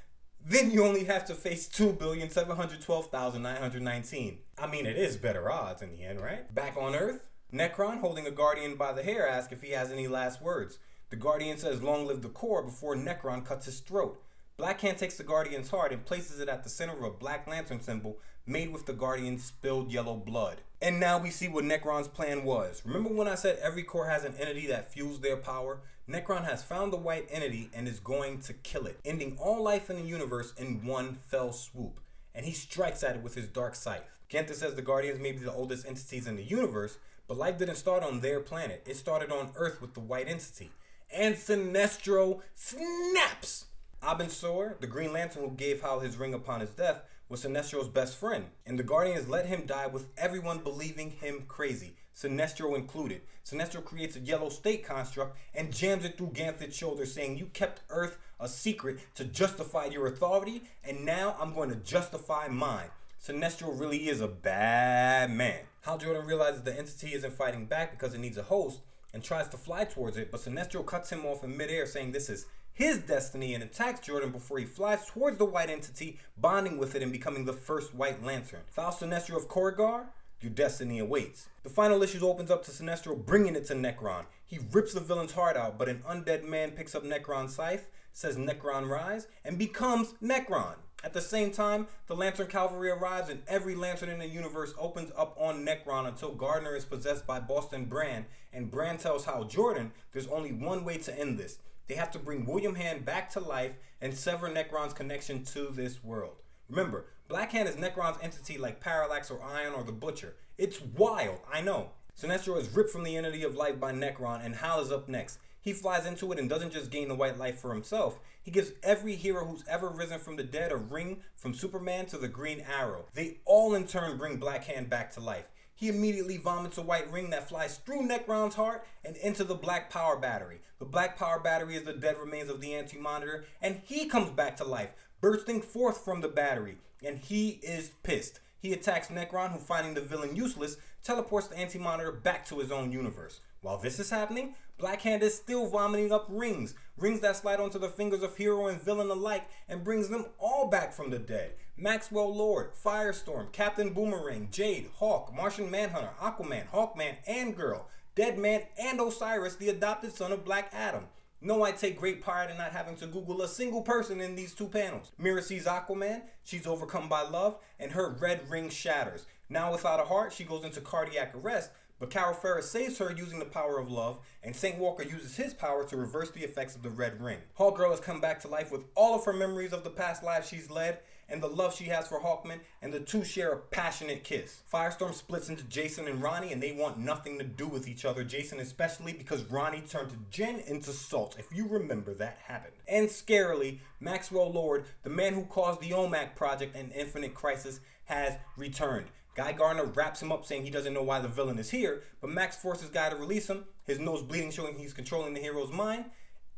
then you only have to face 2,712,919. I mean, it is better odds in the end, right? Back on Earth, Nekron, holding a Guardian by the hair, asks if he has any last words. The Guardian says, Long live the corps, before Nekron cuts his throat. Black Hand takes the Guardian's heart and places it at the center of a Black Lantern symbol made with the Guardian's spilled yellow blood. And now we see what Nekron's plan was. Remember when I said every corps has an entity that fuels their power? Nekron has found the white entity and is going to kill it, ending all life in the universe in one fell swoop. And he strikes at it with his dark scythe. Ganthet says the Guardians may be the oldest entities in the universe, but life didn't start on their planet. It started on Earth with the white entity. And Sinestro snaps! Abin Sur, the Green Lantern who gave Hal his ring upon his death, was Sinestro's best friend, and the Guardians let him die with everyone believing him crazy, Sinestro included. Sinestro creates a yellow state construct and jams it through Ganthet's shoulder, saying, You kept Earth a secret to justify your authority, and now I'm going to justify mine. Sinestro really is a bad man. Hal Jordan realizes the entity isn't fighting back because it needs a host and tries to fly towards it, but Sinestro cuts him off in midair, saying this is his destiny and attacks Jordan before he flies towards the white entity, bonding with it and becoming the first White Lantern. Foul Sinestro of Korugar, your destiny awaits. The final issue opens up to Sinestro bringing it to Nekron. He rips the villain's heart out, but an undead man picks up Nekron's scythe, says Nekron rise, and becomes Nekron. At the same time, the Lantern Cavalry arrives and every lantern in the universe opens up on Nekron until Gardner is possessed by Boston Brand, and Brand tells Hal Jordan there's only one way to end this. They have to bring William Hand back to life and sever Nekron's connection to this world. Remember, Black Hand is Nekron's entity like Parallax or Ion or the Butcher. It's wild, I know. Sinestro is ripped from the entity of life by Nekron and Hal is up next. He flies into it and doesn't just gain the white light for himself. He gives every hero who's ever risen from the dead a ring from Superman to the Green Arrow. They all in turn bring Black Hand back to life. He immediately vomits a white ring that flies through Nekron's heart and into the Black Power Battery. The Black Power Battery is the dead remains of the Anti Monitor, and he comes back to life, bursting forth from the battery and he is pissed. He attacks Nekron, who, finding the villain useless, teleports the Anti Monitor back to his own universe. While this is happening, Black Hand is still vomiting up rings, rings that slide onto the fingers of hero and villain alike, and brings them all back from the dead. Maxwell Lord, Firestorm, Captain Boomerang, Jade, Hawk, Martian Manhunter, Aquaman, Hawkman, and Girl, Deadman, and Osiris, the adopted son of Black Adam. No, I take great pride in not having to Google a single person in these two panels. Mera sees Aquaman, she's overcome by love, and her red ring shatters. Now, without a heart, she goes into cardiac arrest, but Carol Ferris saves her using the power of love, and St. Walker uses his power to reverse the effects of the red ring. Hawkgirl has come back to life with all of her memories of the past lives she's led, and the love she has for Hawkman, and the two share a passionate kiss. Firestorm splits into Jason and Ronnie, and they want nothing to do with each other. Jason, especially because Ronnie turned Jen into Salt, if you remember that happened. And scarily, Maxwell Lord, the man who caused the OMAC project and Infinite Crisis, has returned. Guy Gardner wraps him up saying he doesn't know why the villain is here, but Max forces Guy to release him, his nose bleeding showing he's controlling the hero's mind,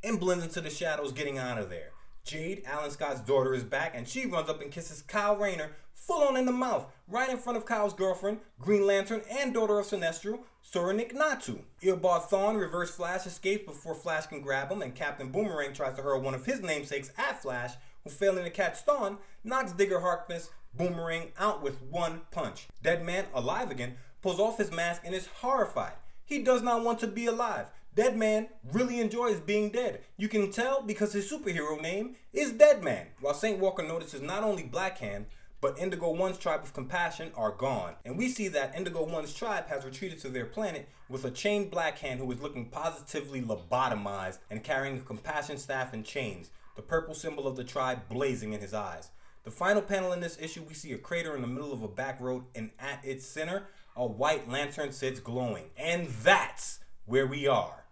and blends into the shadows getting out of there. Jade, Alan Scott's daughter, is back, and she runs up and kisses Kyle Rayner full on in the mouth, right in front of Kyle's girlfriend, Green Lantern, and daughter of Sinestro, Soranik Natu. Eobard Thawne, Reverse Flash, escapes before Flash can grab him, and Captain Boomerang tries to hurl one of his namesakes at Flash, who, failing to catch Thawne, knocks Digger Harkness Boomerang out with one punch. Dead man, alive again, pulls off his mask and is horrified. He does not want to be alive. Dead Man really enjoys being dead. You can tell because his superhero name is Dead Man. While St. Walker notices not only Black Hand, but Indigo One's tribe of compassion are gone. And we see that Indigo One's tribe has retreated to their planet with a chained Black Hand who is looking positively lobotomized and carrying a compassion staff and chains, the purple symbol of the tribe blazing in his eyes. The final panel in this issue, we see a crater in the middle of a back road, and at its center, a white lantern sits glowing. And that's where we are.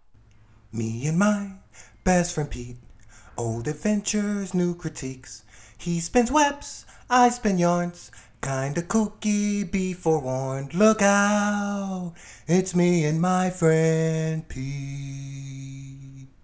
Me and my best friend Pete, old adventures, new critiques. He spins webs, I spin yarns. Kinda kooky, be forewarned. Look out, it's me and my friend Pete.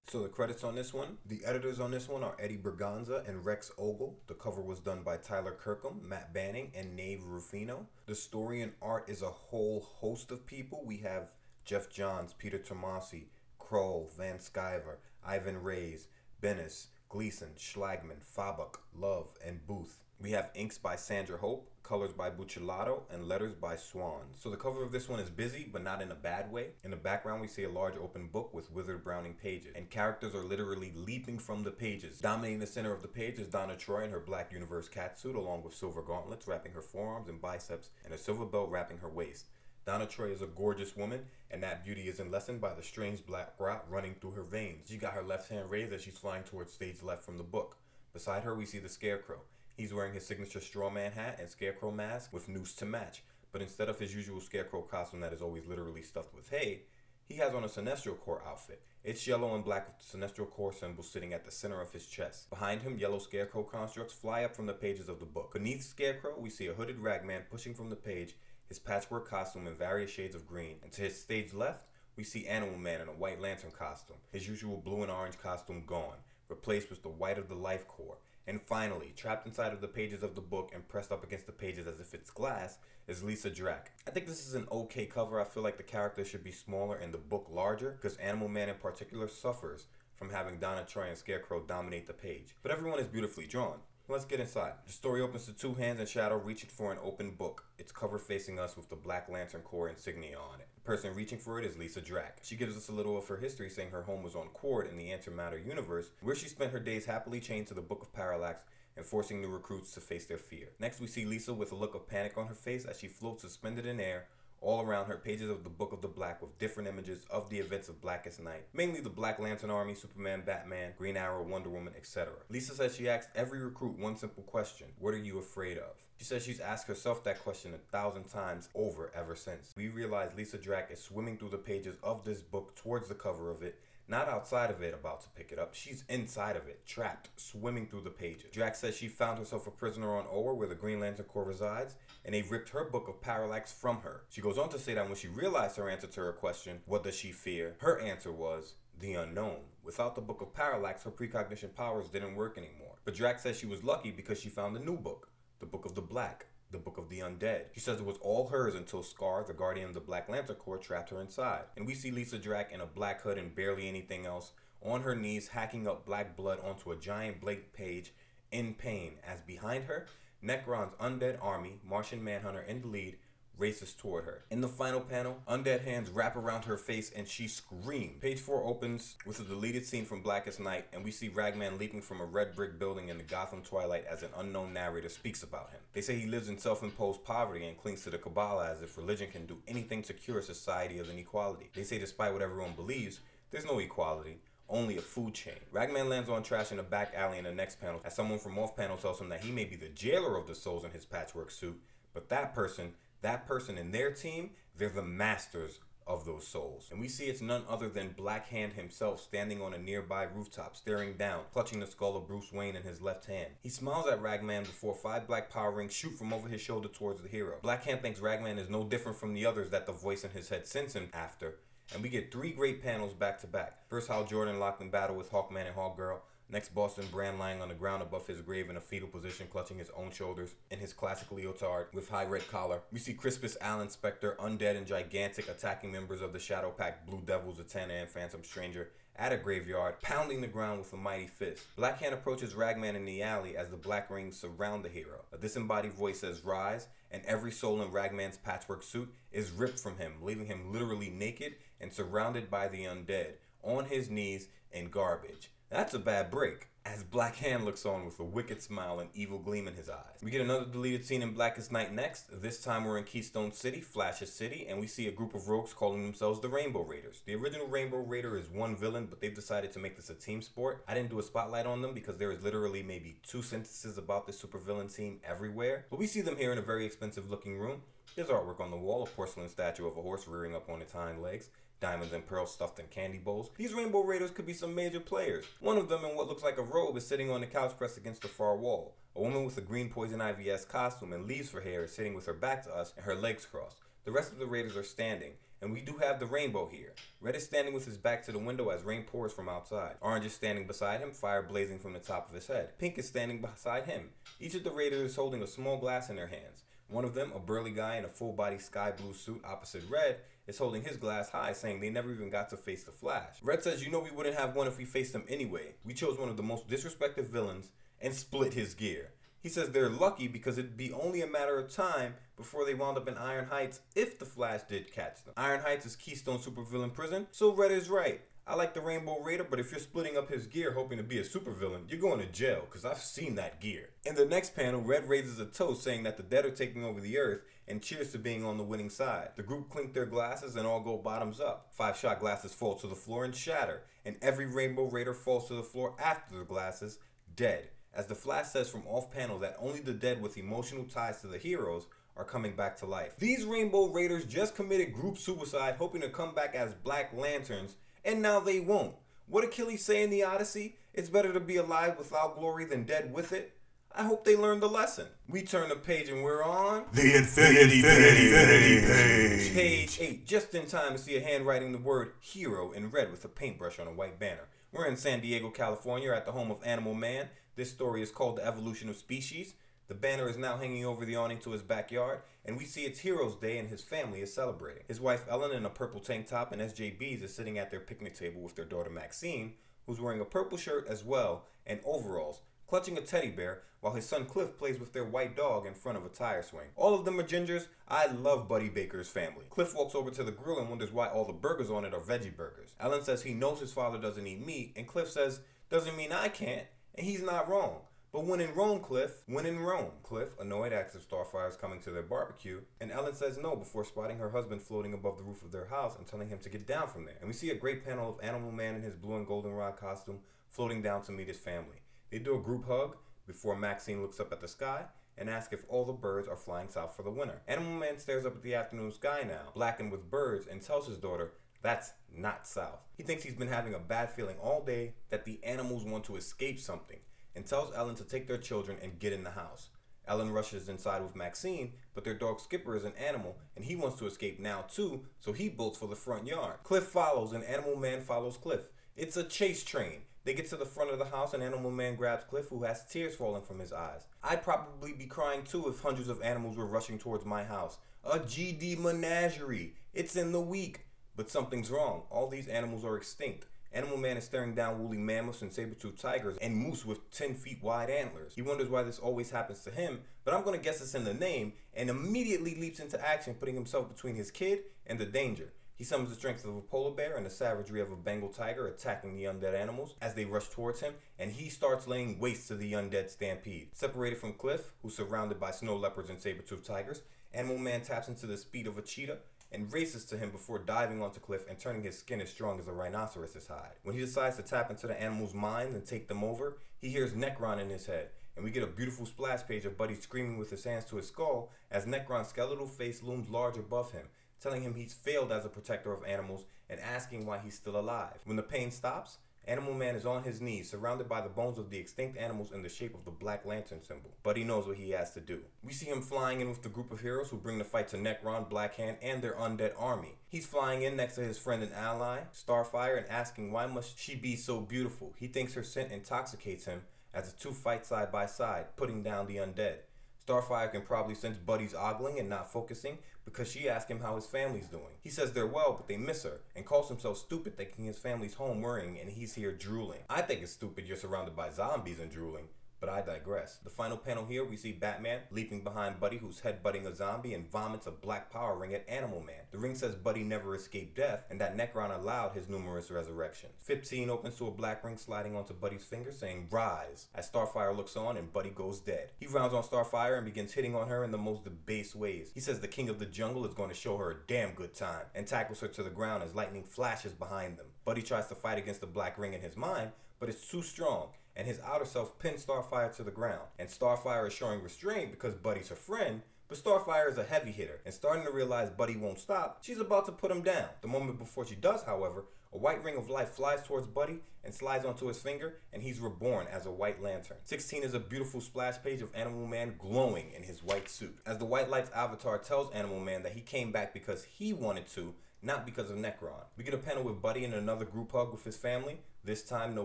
So the credits on this one, the editors on this one are Eddie Berganza and Rex Ogle. The cover was done by Tyler Kirkham, Matt Banning, and Nei Ruffino. The story and art is a whole host of people. We have Geoff Johns, Peter Tomasi, Kroll, Van Sciver, Ivan Reis, Benes, Gleason, Schlagman, Fabok, Love, and Booth. We have inks by Sandra Hope, colors by Buccellato, and letters by Swan. So the cover of this one is busy, but not in a bad way. In the background, we see a large open book with withered browning pages, and characters are literally leaping from the pages. Dominating the center of the page is Donna Troy in her Black Universe catsuit, along with silver gauntlets wrapping her forearms and biceps, and a silver belt wrapping her waist. Donna Troy is a gorgeous woman, and that beauty isn't lessened by the strange black rot running through her veins. She got her left hand raised as she's flying towards stage left from the book. Beside her, we see the Scarecrow. He's wearing his signature strawman hat and scarecrow mask with noose to match, but instead of his usual scarecrow costume that is always literally stuffed with hay, He has on a Sinestro Corps outfit. It's yellow and black with the Sinestro Corps symbol sitting at the center of his chest. Behind him, yellow Scarecrow constructs fly up from the pages of the book. Beneath Scarecrow, we see a hooded ragman pushing from the page, his patchwork costume in various shades of green. And to his stage left, we see Animal Man in a White Lantern costume, his usual blue and orange costume gone, replaced with the white of the Life Corps. And finally, trapped inside of the pages of the book and pressed up against the pages as if it's glass, is Lyssa Drak. I think this is an okay cover. I feel like the character should be smaller and the book larger, because Animal Man in particular suffers from having Donna Troy and Scarecrow dominate the page. But everyone is beautifully drawn. Let's get inside. The story opens to two hands and shadow reaching for an open book. Its cover facing us with the Black Lantern Corps insignia on it. Person reaching for it is Lyssa Drak. She gives us a little of her history, saying her home was on Qward in the Antimatter universe, where she spent her days happily chained to the Book of Parallax and forcing new recruits to face their fear. Next, we see Lyssa with a look of panic on her face as she floats suspended in air all around her pages of the Book of the Black with different images of the events of Blackest Night, mainly the Black Lantern Army, Superman, Batman, Green Arrow, Wonder Woman, etc. Lyssa says she asked every recruit one simple question What are you afraid of? She says she's asked herself that question a thousand times over ever since. We realize Lyssa Drak is swimming through the pages of this book towards the cover of it not outside of it about to pick it up. She's inside of it, trapped, swimming through the pages. Drax says she found herself a prisoner on Oa where the Green Lantern Corps resides, and they ripped her book of Parallax from her. She goes on to say that when she realized her answer to her question, what does she fear? Her answer was, the unknown. Without the Book of Parallax, her precognition powers didn't work anymore. But Drax says she was lucky because she found a new book, the Book of the Black, the Book of the Undead. She says it was all hers until Scar, the guardian of the Black Lantern Corps, trapped her inside. And we see Lyssa Drak in a black hood and barely anything else, on her knees, hacking up black blood onto a giant blank page in pain, as behind her, Nekron's undead army, Martian Manhunter in the lead, races toward her. In the final panel, undead hands wrap around her face and she screams. Page 4 opens with a deleted scene from Blackest Night, and we see Ragman leaping from a red brick building in the Gotham twilight as an unknown narrator speaks about him. They say he lives in self imposed poverty and clings to the Kabbalah as if religion can do anything to cure a society of inequality. They say, despite what everyone believes, there's no equality only a food chain. Ragman lands on trash in a back alley in the next panel as someone from off panel tells him that he may be the jailer of the souls in his patchwork suit, but that person, that person and their team, they're the masters of those souls. And we see it's none other than Black Hand himself standing on a nearby rooftop, staring down, clutching the skull of Bruce Wayne in his left hand. He smiles at Ragman before five black power rings shoot from over his shoulder towards the hero. Black Hand thinks Ragman is no different from the others that the voice in his head sends him after, and we get three great panels back to back. First, Hal Jordan locked in battle with Hawkman and Hawkgirl. Next, Boston Brand lying on the ground above his grave in a fetal position, clutching his own shoulders in his classic leotard with high red collar. We see Crispus Allen Spectre, undead and gigantic, attacking members of the Shadow Pact, Blue Devils, Zatanna, and Phantom Stranger at a graveyard, pounding the ground with a mighty fist. Black Hand approaches Ragman in the alley as the Black Rings surround the hero. A disembodied voice says, Rise, and every soul in Ragman's patchwork suit is ripped from him, leaving him literally naked and surrounded by the undead, on his knees in garbage. That's a bad break. As Black Hand looks on with a wicked smile and evil gleam in his eyes. We get another deleted scene in Blackest Night next. This time we're in Keystone City, Flash's city, and we see a group of rogues calling themselves the Rainbow Raiders. The original Rainbow Raider is one villain, but they've decided to make this a team sport. I didn't do a spotlight on them because there is literally maybe two sentences about this supervillain team everywhere. But we see them here in a very expensive looking room. There's artwork on the wall, a porcelain statue of a horse rearing up on its hind legs diamonds and pearls stuffed in candy bowls. These Rainbow Raiders could be some major players. One of them, in what looks like a robe, is sitting on the couch pressed against the far wall. A woman with a green poison ivy costume and leaves for hair is sitting with her back to us and her legs crossed. The rest of the Raiders are standing, and we do have the Rainbow here. Red is standing with his back to the window as rain pours from outside. Orange is standing beside him, fire blazing from the top of his head. Pink is standing beside him. Each of the Raiders is holding a small glass in their hands. One of them, a burly guy in a full body sky blue suit opposite Red, is holding his glass high, saying they never even got to face the Flash. Red says, You know, we wouldn't have one if we faced them anyway. We chose won of the most disrespected villains and split his gear. He says they're lucky because it'd be only a matter of time before they wound up in Iron Heights if the Flash did catch them. Iron Heights is Keystone supervillain prison, so Red is right. I like the Rainbow Raider, but if you're splitting up his gear hoping to be a supervillain, you're going to jail, because I've seen that gear. In the next panel, Red raises a toast saying that the dead are taking over the earth and cheers to being on the winning side. The group clink their glasses and all go bottoms up. Five shot glasses fall to the floor and shatter, and every Rainbow Raider falls to the floor after the glasses, dead. As the Flash says from off panel that only the dead with emotional ties to the heroes are coming back to life. These Rainbow Raiders just committed group suicide, hoping to come back as Black Lanterns, and now they won't. What Achilles say in the Odyssey? It's better to be alive without glory than dead with it. I hope they learned the lesson. We turn the page and we're on The Infinity, Infinity Page. page 8, just in time to see a hand writing the word hero in red with a paintbrush on a white banner. We're in San Diego, California, at the home of Animal Man. This story is called The Evolution of Species. The banner is now hanging over the awning to his backyard, and we see it's Heroes Day and his family is celebrating. His wife Ellen in a purple tank top and SJBs is sitting at their picnic table with their daughter Maxine, who's wearing a purple shirt as well and overalls, clutching a teddy bear, while his son Cliff plays with their white dog in front of a tire swing. All of them are gingers. I love Buddy Baker's family. Cliff walks over to the grill and wonders why all the burgers on it are veggie burgers. Ellen says he knows his father doesn't eat meat, and Cliff says, doesn't mean I can't, and he's not wrong. But when in Rome, Cliff, when in Rome, Cliff, annoyed, asks if Starfire is coming to their barbecue, and Ellen says no before spotting her husband floating above the roof of their house and telling him to get down from there. And we see a great panel of Animal Man in his blue and goldenrod costume floating down to meet his family. They do a group hug before Maxine looks up at the sky and asks if all the birds are flying south for the winter. Animal Man stares up at the afternoon sky now, blackened with birds, and tells his daughter that's not south. He thinks he's been having a bad feeling all day that the animals want to escape something and tells Ellen to take their children and get in the house. Ellen rushes inside with Maxine, but their dog Skipper is an animal and he wants to escape now too, so he bolts for the front yard. Cliff follows and Animal Man follows Cliff. It's a chase train. They get to the front of the house and Animal Man grabs Cliff, who has tears falling from his eyes. I'd probably be crying too if hundreds of animals were rushing towards my house. A GD menagerie. It's in the week. But something's wrong. All these animals are extinct. Animal Man is staring down woolly mammoths and saber-toothed tigers and moose with 10 feet wide antlers. He wonders why this always happens to him, but I'm gonna guess it's in the name and immediately leaps into action, putting himself between his kid and the danger. He summons the strength of a polar bear and the savagery of a Bengal tiger attacking the undead animals as they rush towards him, and he starts laying waste to the undead stampede. Separated from Cliff, who's surrounded by snow leopards and saber-toothed tigers, Animal Man taps into the speed of a cheetah and races to him before diving onto Cliff and turning his skin as strong as a rhinoceros's hide. When he decides to tap into the animal's mind and take them over, he hears Nekron in his head, and we get a beautiful splash page of Buddy screaming with his hands to his skull as Nekron's skeletal face looms large above him, telling him he's failed as a protector of animals and asking why he's still alive. When the pain stops, Animal Man is on his knees, surrounded by the bones of the extinct animals in the shape of the Black Lantern symbol. But he knows what he has to do. We see him flying in with the group of heroes who bring the fight to Nekron, Black Hand, and their undead army. He's flying in next to his friend and ally, Starfire, and asking why must she be so beautiful. He thinks her scent intoxicates him as the two fight side by side, putting down the undead. Starfire can probably sense Buddy's ogling and not focusing because she asked him how his family's doing. He says they're well, but they miss her, and calls himself stupid thinking his family's home worrying and he's here drooling. I think it's stupid you're surrounded by zombies and drooling. But I digress. The final panel here, we see Batman leaping behind Buddy, who's headbutting a zombie and vomits a black power ring at Animal Man. The ring says Buddy never escaped death, and that Nekron allowed his numerous resurrections. 15 opens to a black ring sliding onto Buddy's finger, saying Rise, as Starfire looks on and Buddy goes dead. He rounds on Starfire and begins hitting on her in the most debased ways. He says the king of the jungle is going to show her a damn good time, and tackles her to the ground as lightning flashes behind them. Buddy tries to fight against the black ring in his mind, but it's too strong and his outer self pins Starfire to the ground. And Starfire is showing restraint because Buddy's her friend, but Starfire is a heavy hitter, and starting to realize Buddy won't stop, she's about to put him down. The moment before she does, however, a white ring of light flies towards Buddy and slides onto his finger, and he's reborn as a white lantern. 16 is a beautiful splash page of Animal Man glowing in his white suit. As the white light's avatar tells Animal Man that he came back because he wanted to, not because of Nekron. We get a panel with Buddy in another group hug with his family, this time no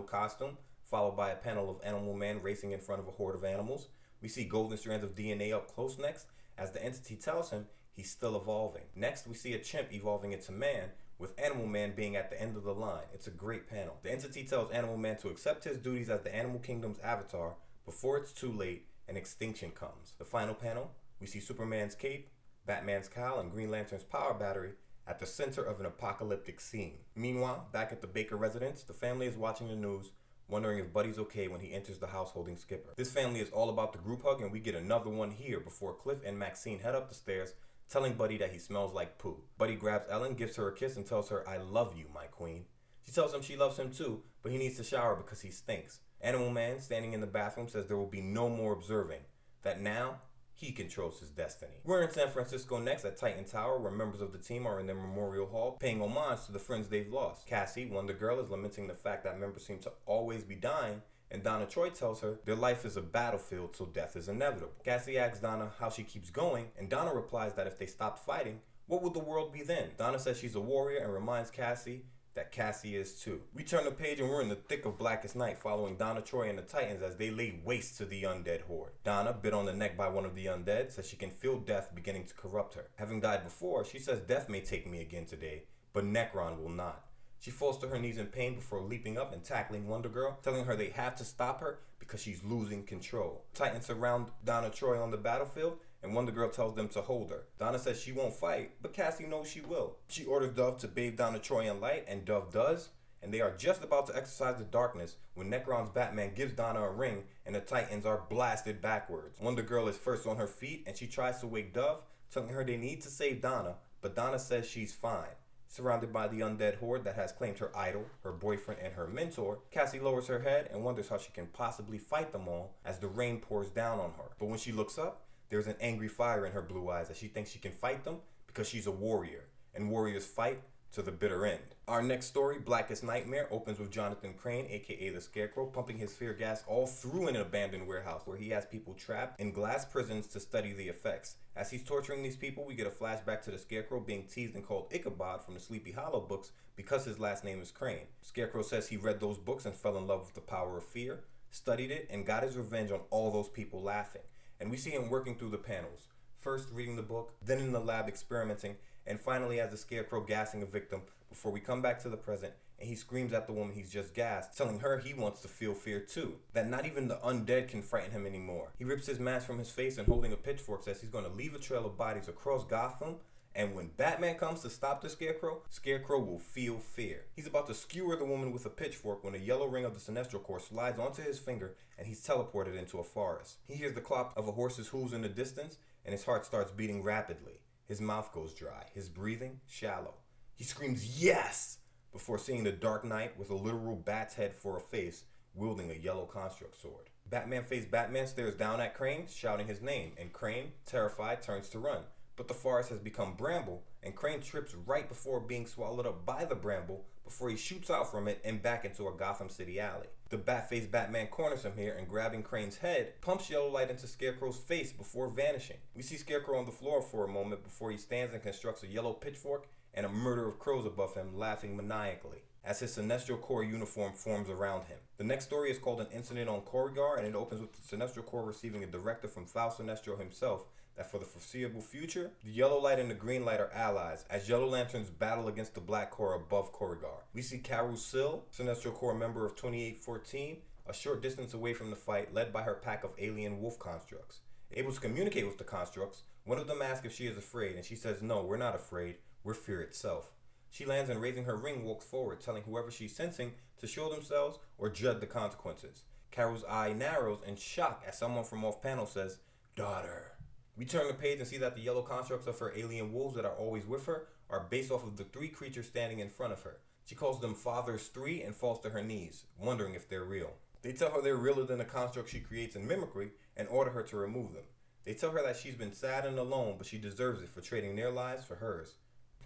costume followed by a panel of Animal Man racing in front of a horde of animals. We see golden strands of DNA up close next, as the entity tells him he's still evolving. Next, we see a chimp evolving into man, with Animal Man being at the end of the line. It's a great panel. The entity tells Animal Man to accept his duties as the Animal Kingdom's avatar before it's too late and extinction comes. The final panel, we see Superman's cape, Batman's cowl, and Green Lantern's power battery at the center of an apocalyptic scene. Meanwhile, back at the Baker residence, the family is watching the news wondering if Buddy's okay when he enters the house holding Skipper. This family is all about the group hug, and we get another one here before Cliff and Maxine head up the stairs, telling Buddy that he smells like poo. Buddy grabs Ellen, gives her a kiss, and tells her, I love you, my queen. She tells him she loves him too, but he needs to shower because he stinks. Animal Man, standing in the bathroom, says there will be no more observing, that now He controls his destiny. We're in San Francisco next at Titan Tower, where members of the team are in their memorial hall paying homage to the friends they've lost. Cassie, Wonder Girl, is lamenting the fact that members seem to always be dying, and Donna Troy tells her their life is a battlefield, so death is inevitable. Cassie asks Donna how she keeps going, and Donna replies that if they stopped fighting, what would the world be then? Donna says she's a warrior and reminds Cassie that Cassie is too. We turn the page and we're in the thick of Blackest Night, following Donna Troy and the Titans as they lay waste to the undead horde. Donna, bit on the neck by one of the undead, says she can feel death beginning to corrupt her. Having died before, she says death may take me again today, but Nekron will not. She falls to her knees in pain before leaping up and tackling Wonder Girl, telling her they have to stop her because she's losing control. Titans surround Donna Troy on the battlefield and Wonder Girl tells them to hold her. Donna says she won't fight, but Cassie knows she will. She orders Dove to bathe Donna Troy in light, and Dove does, and they are just about to exercise the darkness when Nekron's Batman gives Donna a ring and the Titans are blasted backwards. Wonder Girl is first on her feet and she tries to wake Dove, telling her they need to save Donna, but Donna says she's fine. Surrounded by the undead horde that has claimed her idol, her boyfriend, and her mentor, Cassie lowers her head and wonders how she can possibly fight them all as the rain pours down on her. But when she looks up, there's an angry fire in her blue eyes as she thinks she can fight them because she's a warrior, and warriors fight to the bitter end. Our next story, Blackest Nightmare, opens with Jonathan Crane, aka the Scarecrow, pumping his fear gas all through an abandoned warehouse where he has people trapped in glass prisons to study the effects. As he's torturing these people, we get a flashback to the Scarecrow being teased and called Ichabod from the Sleepy Hollow books because his last name is Crane. Scarecrow says he read those books and fell in love with the power of fear, studied it, and got his revenge on all those people laughing and we see him working through the panels. First reading the book, then in the lab experimenting, and finally as the scarecrow gassing a victim before we come back to the present and he screams at the woman he's just gassed, telling her he wants to feel fear too. That not even the undead can frighten him anymore. He rips his mask from his face and holding a pitchfork says he's going to leave a trail of bodies across Gotham and when Batman comes to stop the Scarecrow, Scarecrow will feel fear. He's about to skewer the woman with a pitchfork when a yellow ring of the Sinestro Corps slides onto his finger and he's teleported into a forest. He hears the clop of a horse's hooves in the distance and his heart starts beating rapidly. His mouth goes dry, his breathing shallow. He screams, Yes! before seeing the Dark Knight with a literal bat's head for a face, wielding a yellow construct sword. Batman face Batman stares down at Crane, shouting his name, and Crane, terrified, turns to run but the forest has become bramble, and Crane trips right before being swallowed up by the bramble before he shoots out from it and back into a Gotham City alley. The bat-faced Batman corners him here and grabbing Crane's head, pumps yellow light into Scarecrow's face before vanishing. We see Scarecrow on the floor for a moment before he stands and constructs a yellow pitchfork and a murder of crows above him, laughing maniacally as his Sinestro Corps uniform forms around him. The next story is called An Incident on Korugar, and it opens with the Sinestro Corps receiving a directive from Thal Sinestro himself that for the foreseeable future, the yellow light and the green light are allies as Yellow Lanterns battle against the Black Corps above Korugar. We see Karu-Sil, Sinestro Corps member of 2814, a short distance away from the fight, led by her pack of alien wolf constructs. Able to communicate with the constructs, one of them asks if she is afraid, and she says, No, we're not afraid, we're fear itself. She lands and raising her ring walks forward, telling whoever she's sensing to show themselves or dread the consequences. Karu's eye narrows in shock as someone from off panel says, Daughter. We turn the page and see that the yellow constructs of her alien wolves that are always with her are based off of the three creatures standing in front of her. She calls them Fathers Three and falls to her knees, wondering if they're real. They tell her they're realer than the construct she creates in mimicry and order her to remove them. They tell her that she's been sad and alone, but she deserves it for trading their lives for hers.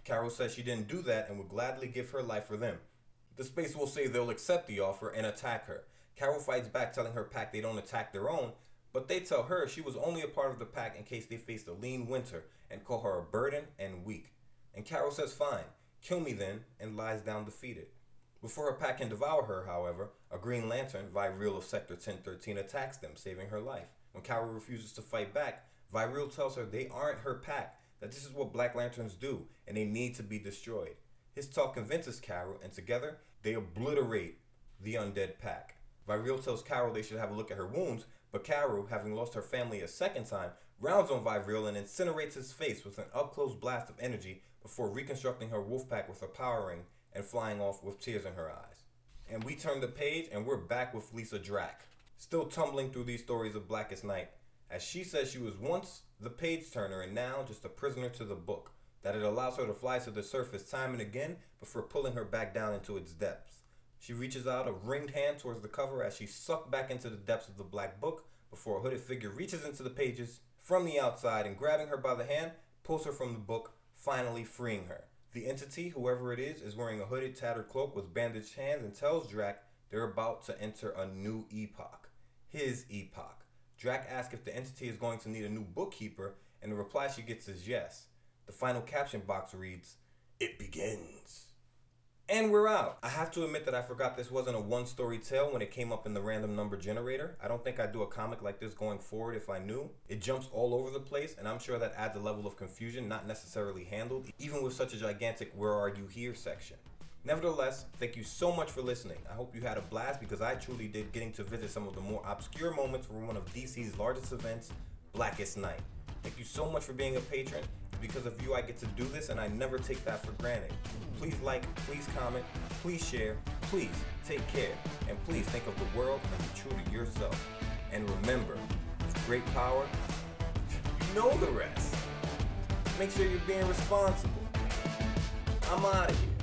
Karu says she didn't do that and would gladly give her life for them. The space will say they'll accept the offer and attack her. Karu fights back, telling her pack they don't attack their own, but they tell her she was only a part of the pack in case they faced a lean winter and call her a burden and weak. And Karu says, Fine, kill me then, and lies down defeated. Before her pack can devour her, however, a Green Lantern, Viril of Sector 1013, attacks them, saving her life. When Karu refuses to fight back, Viril tells her they aren't her pack, that this is what Black Lanterns do, and they need to be destroyed. His talk convinces Karu, and together they obliterate the undead pack. Viril tells Karu they should have a look at her wounds, but Karu, having lost her family a second time, rounds on Viril and incinerates his face with an up-close blast of energy before reconstructing her wolf pack with a power ring and flying off with tears in her eyes. And we turn the page and we're back with Lyssa Drak, still tumbling through these stories of Blackest Night, as she says she was once the page turner and now just a prisoner to the book, that it allows her to fly to the surface time and again before pulling her back down into its depths. She reaches out a ringed hand towards the cover as she's sucked back into the depths of the black book before a hooded figure reaches into the pages, from the outside and grabbing her by the hand, pulls her from the book, finally freeing her. The entity, whoever it is, is wearing a hooded, tattered cloak with bandaged hands and tells Drak they're about to enter a new epoch. His epoch. Drak asks if the entity is going to need a new bookkeeper, and the reply she gets is yes. The final caption box reads, It begins. And we're out. I have to admit that I forgot this wasn't a one story tale when it came up in the random number generator. I don't think I'd do a comic like this going forward if I knew. It jumps all over the place, and I'm sure that adds a level of confusion not necessarily handled, even with such a gigantic Where Are You Here section. Nevertheless, thank you so much for listening. I hope you had a blast because I truly did getting to visit some of the more obscure moments from one of DC's largest events, Blackest Night. Thank you so much for being a patron. Because of you, I get to do this, and I never take that for granted. Please like, please comment, please share, please take care, and please think of the world and be true to yourself. And remember, with great power, you know the rest. Make sure you're being responsible. I'm out of here.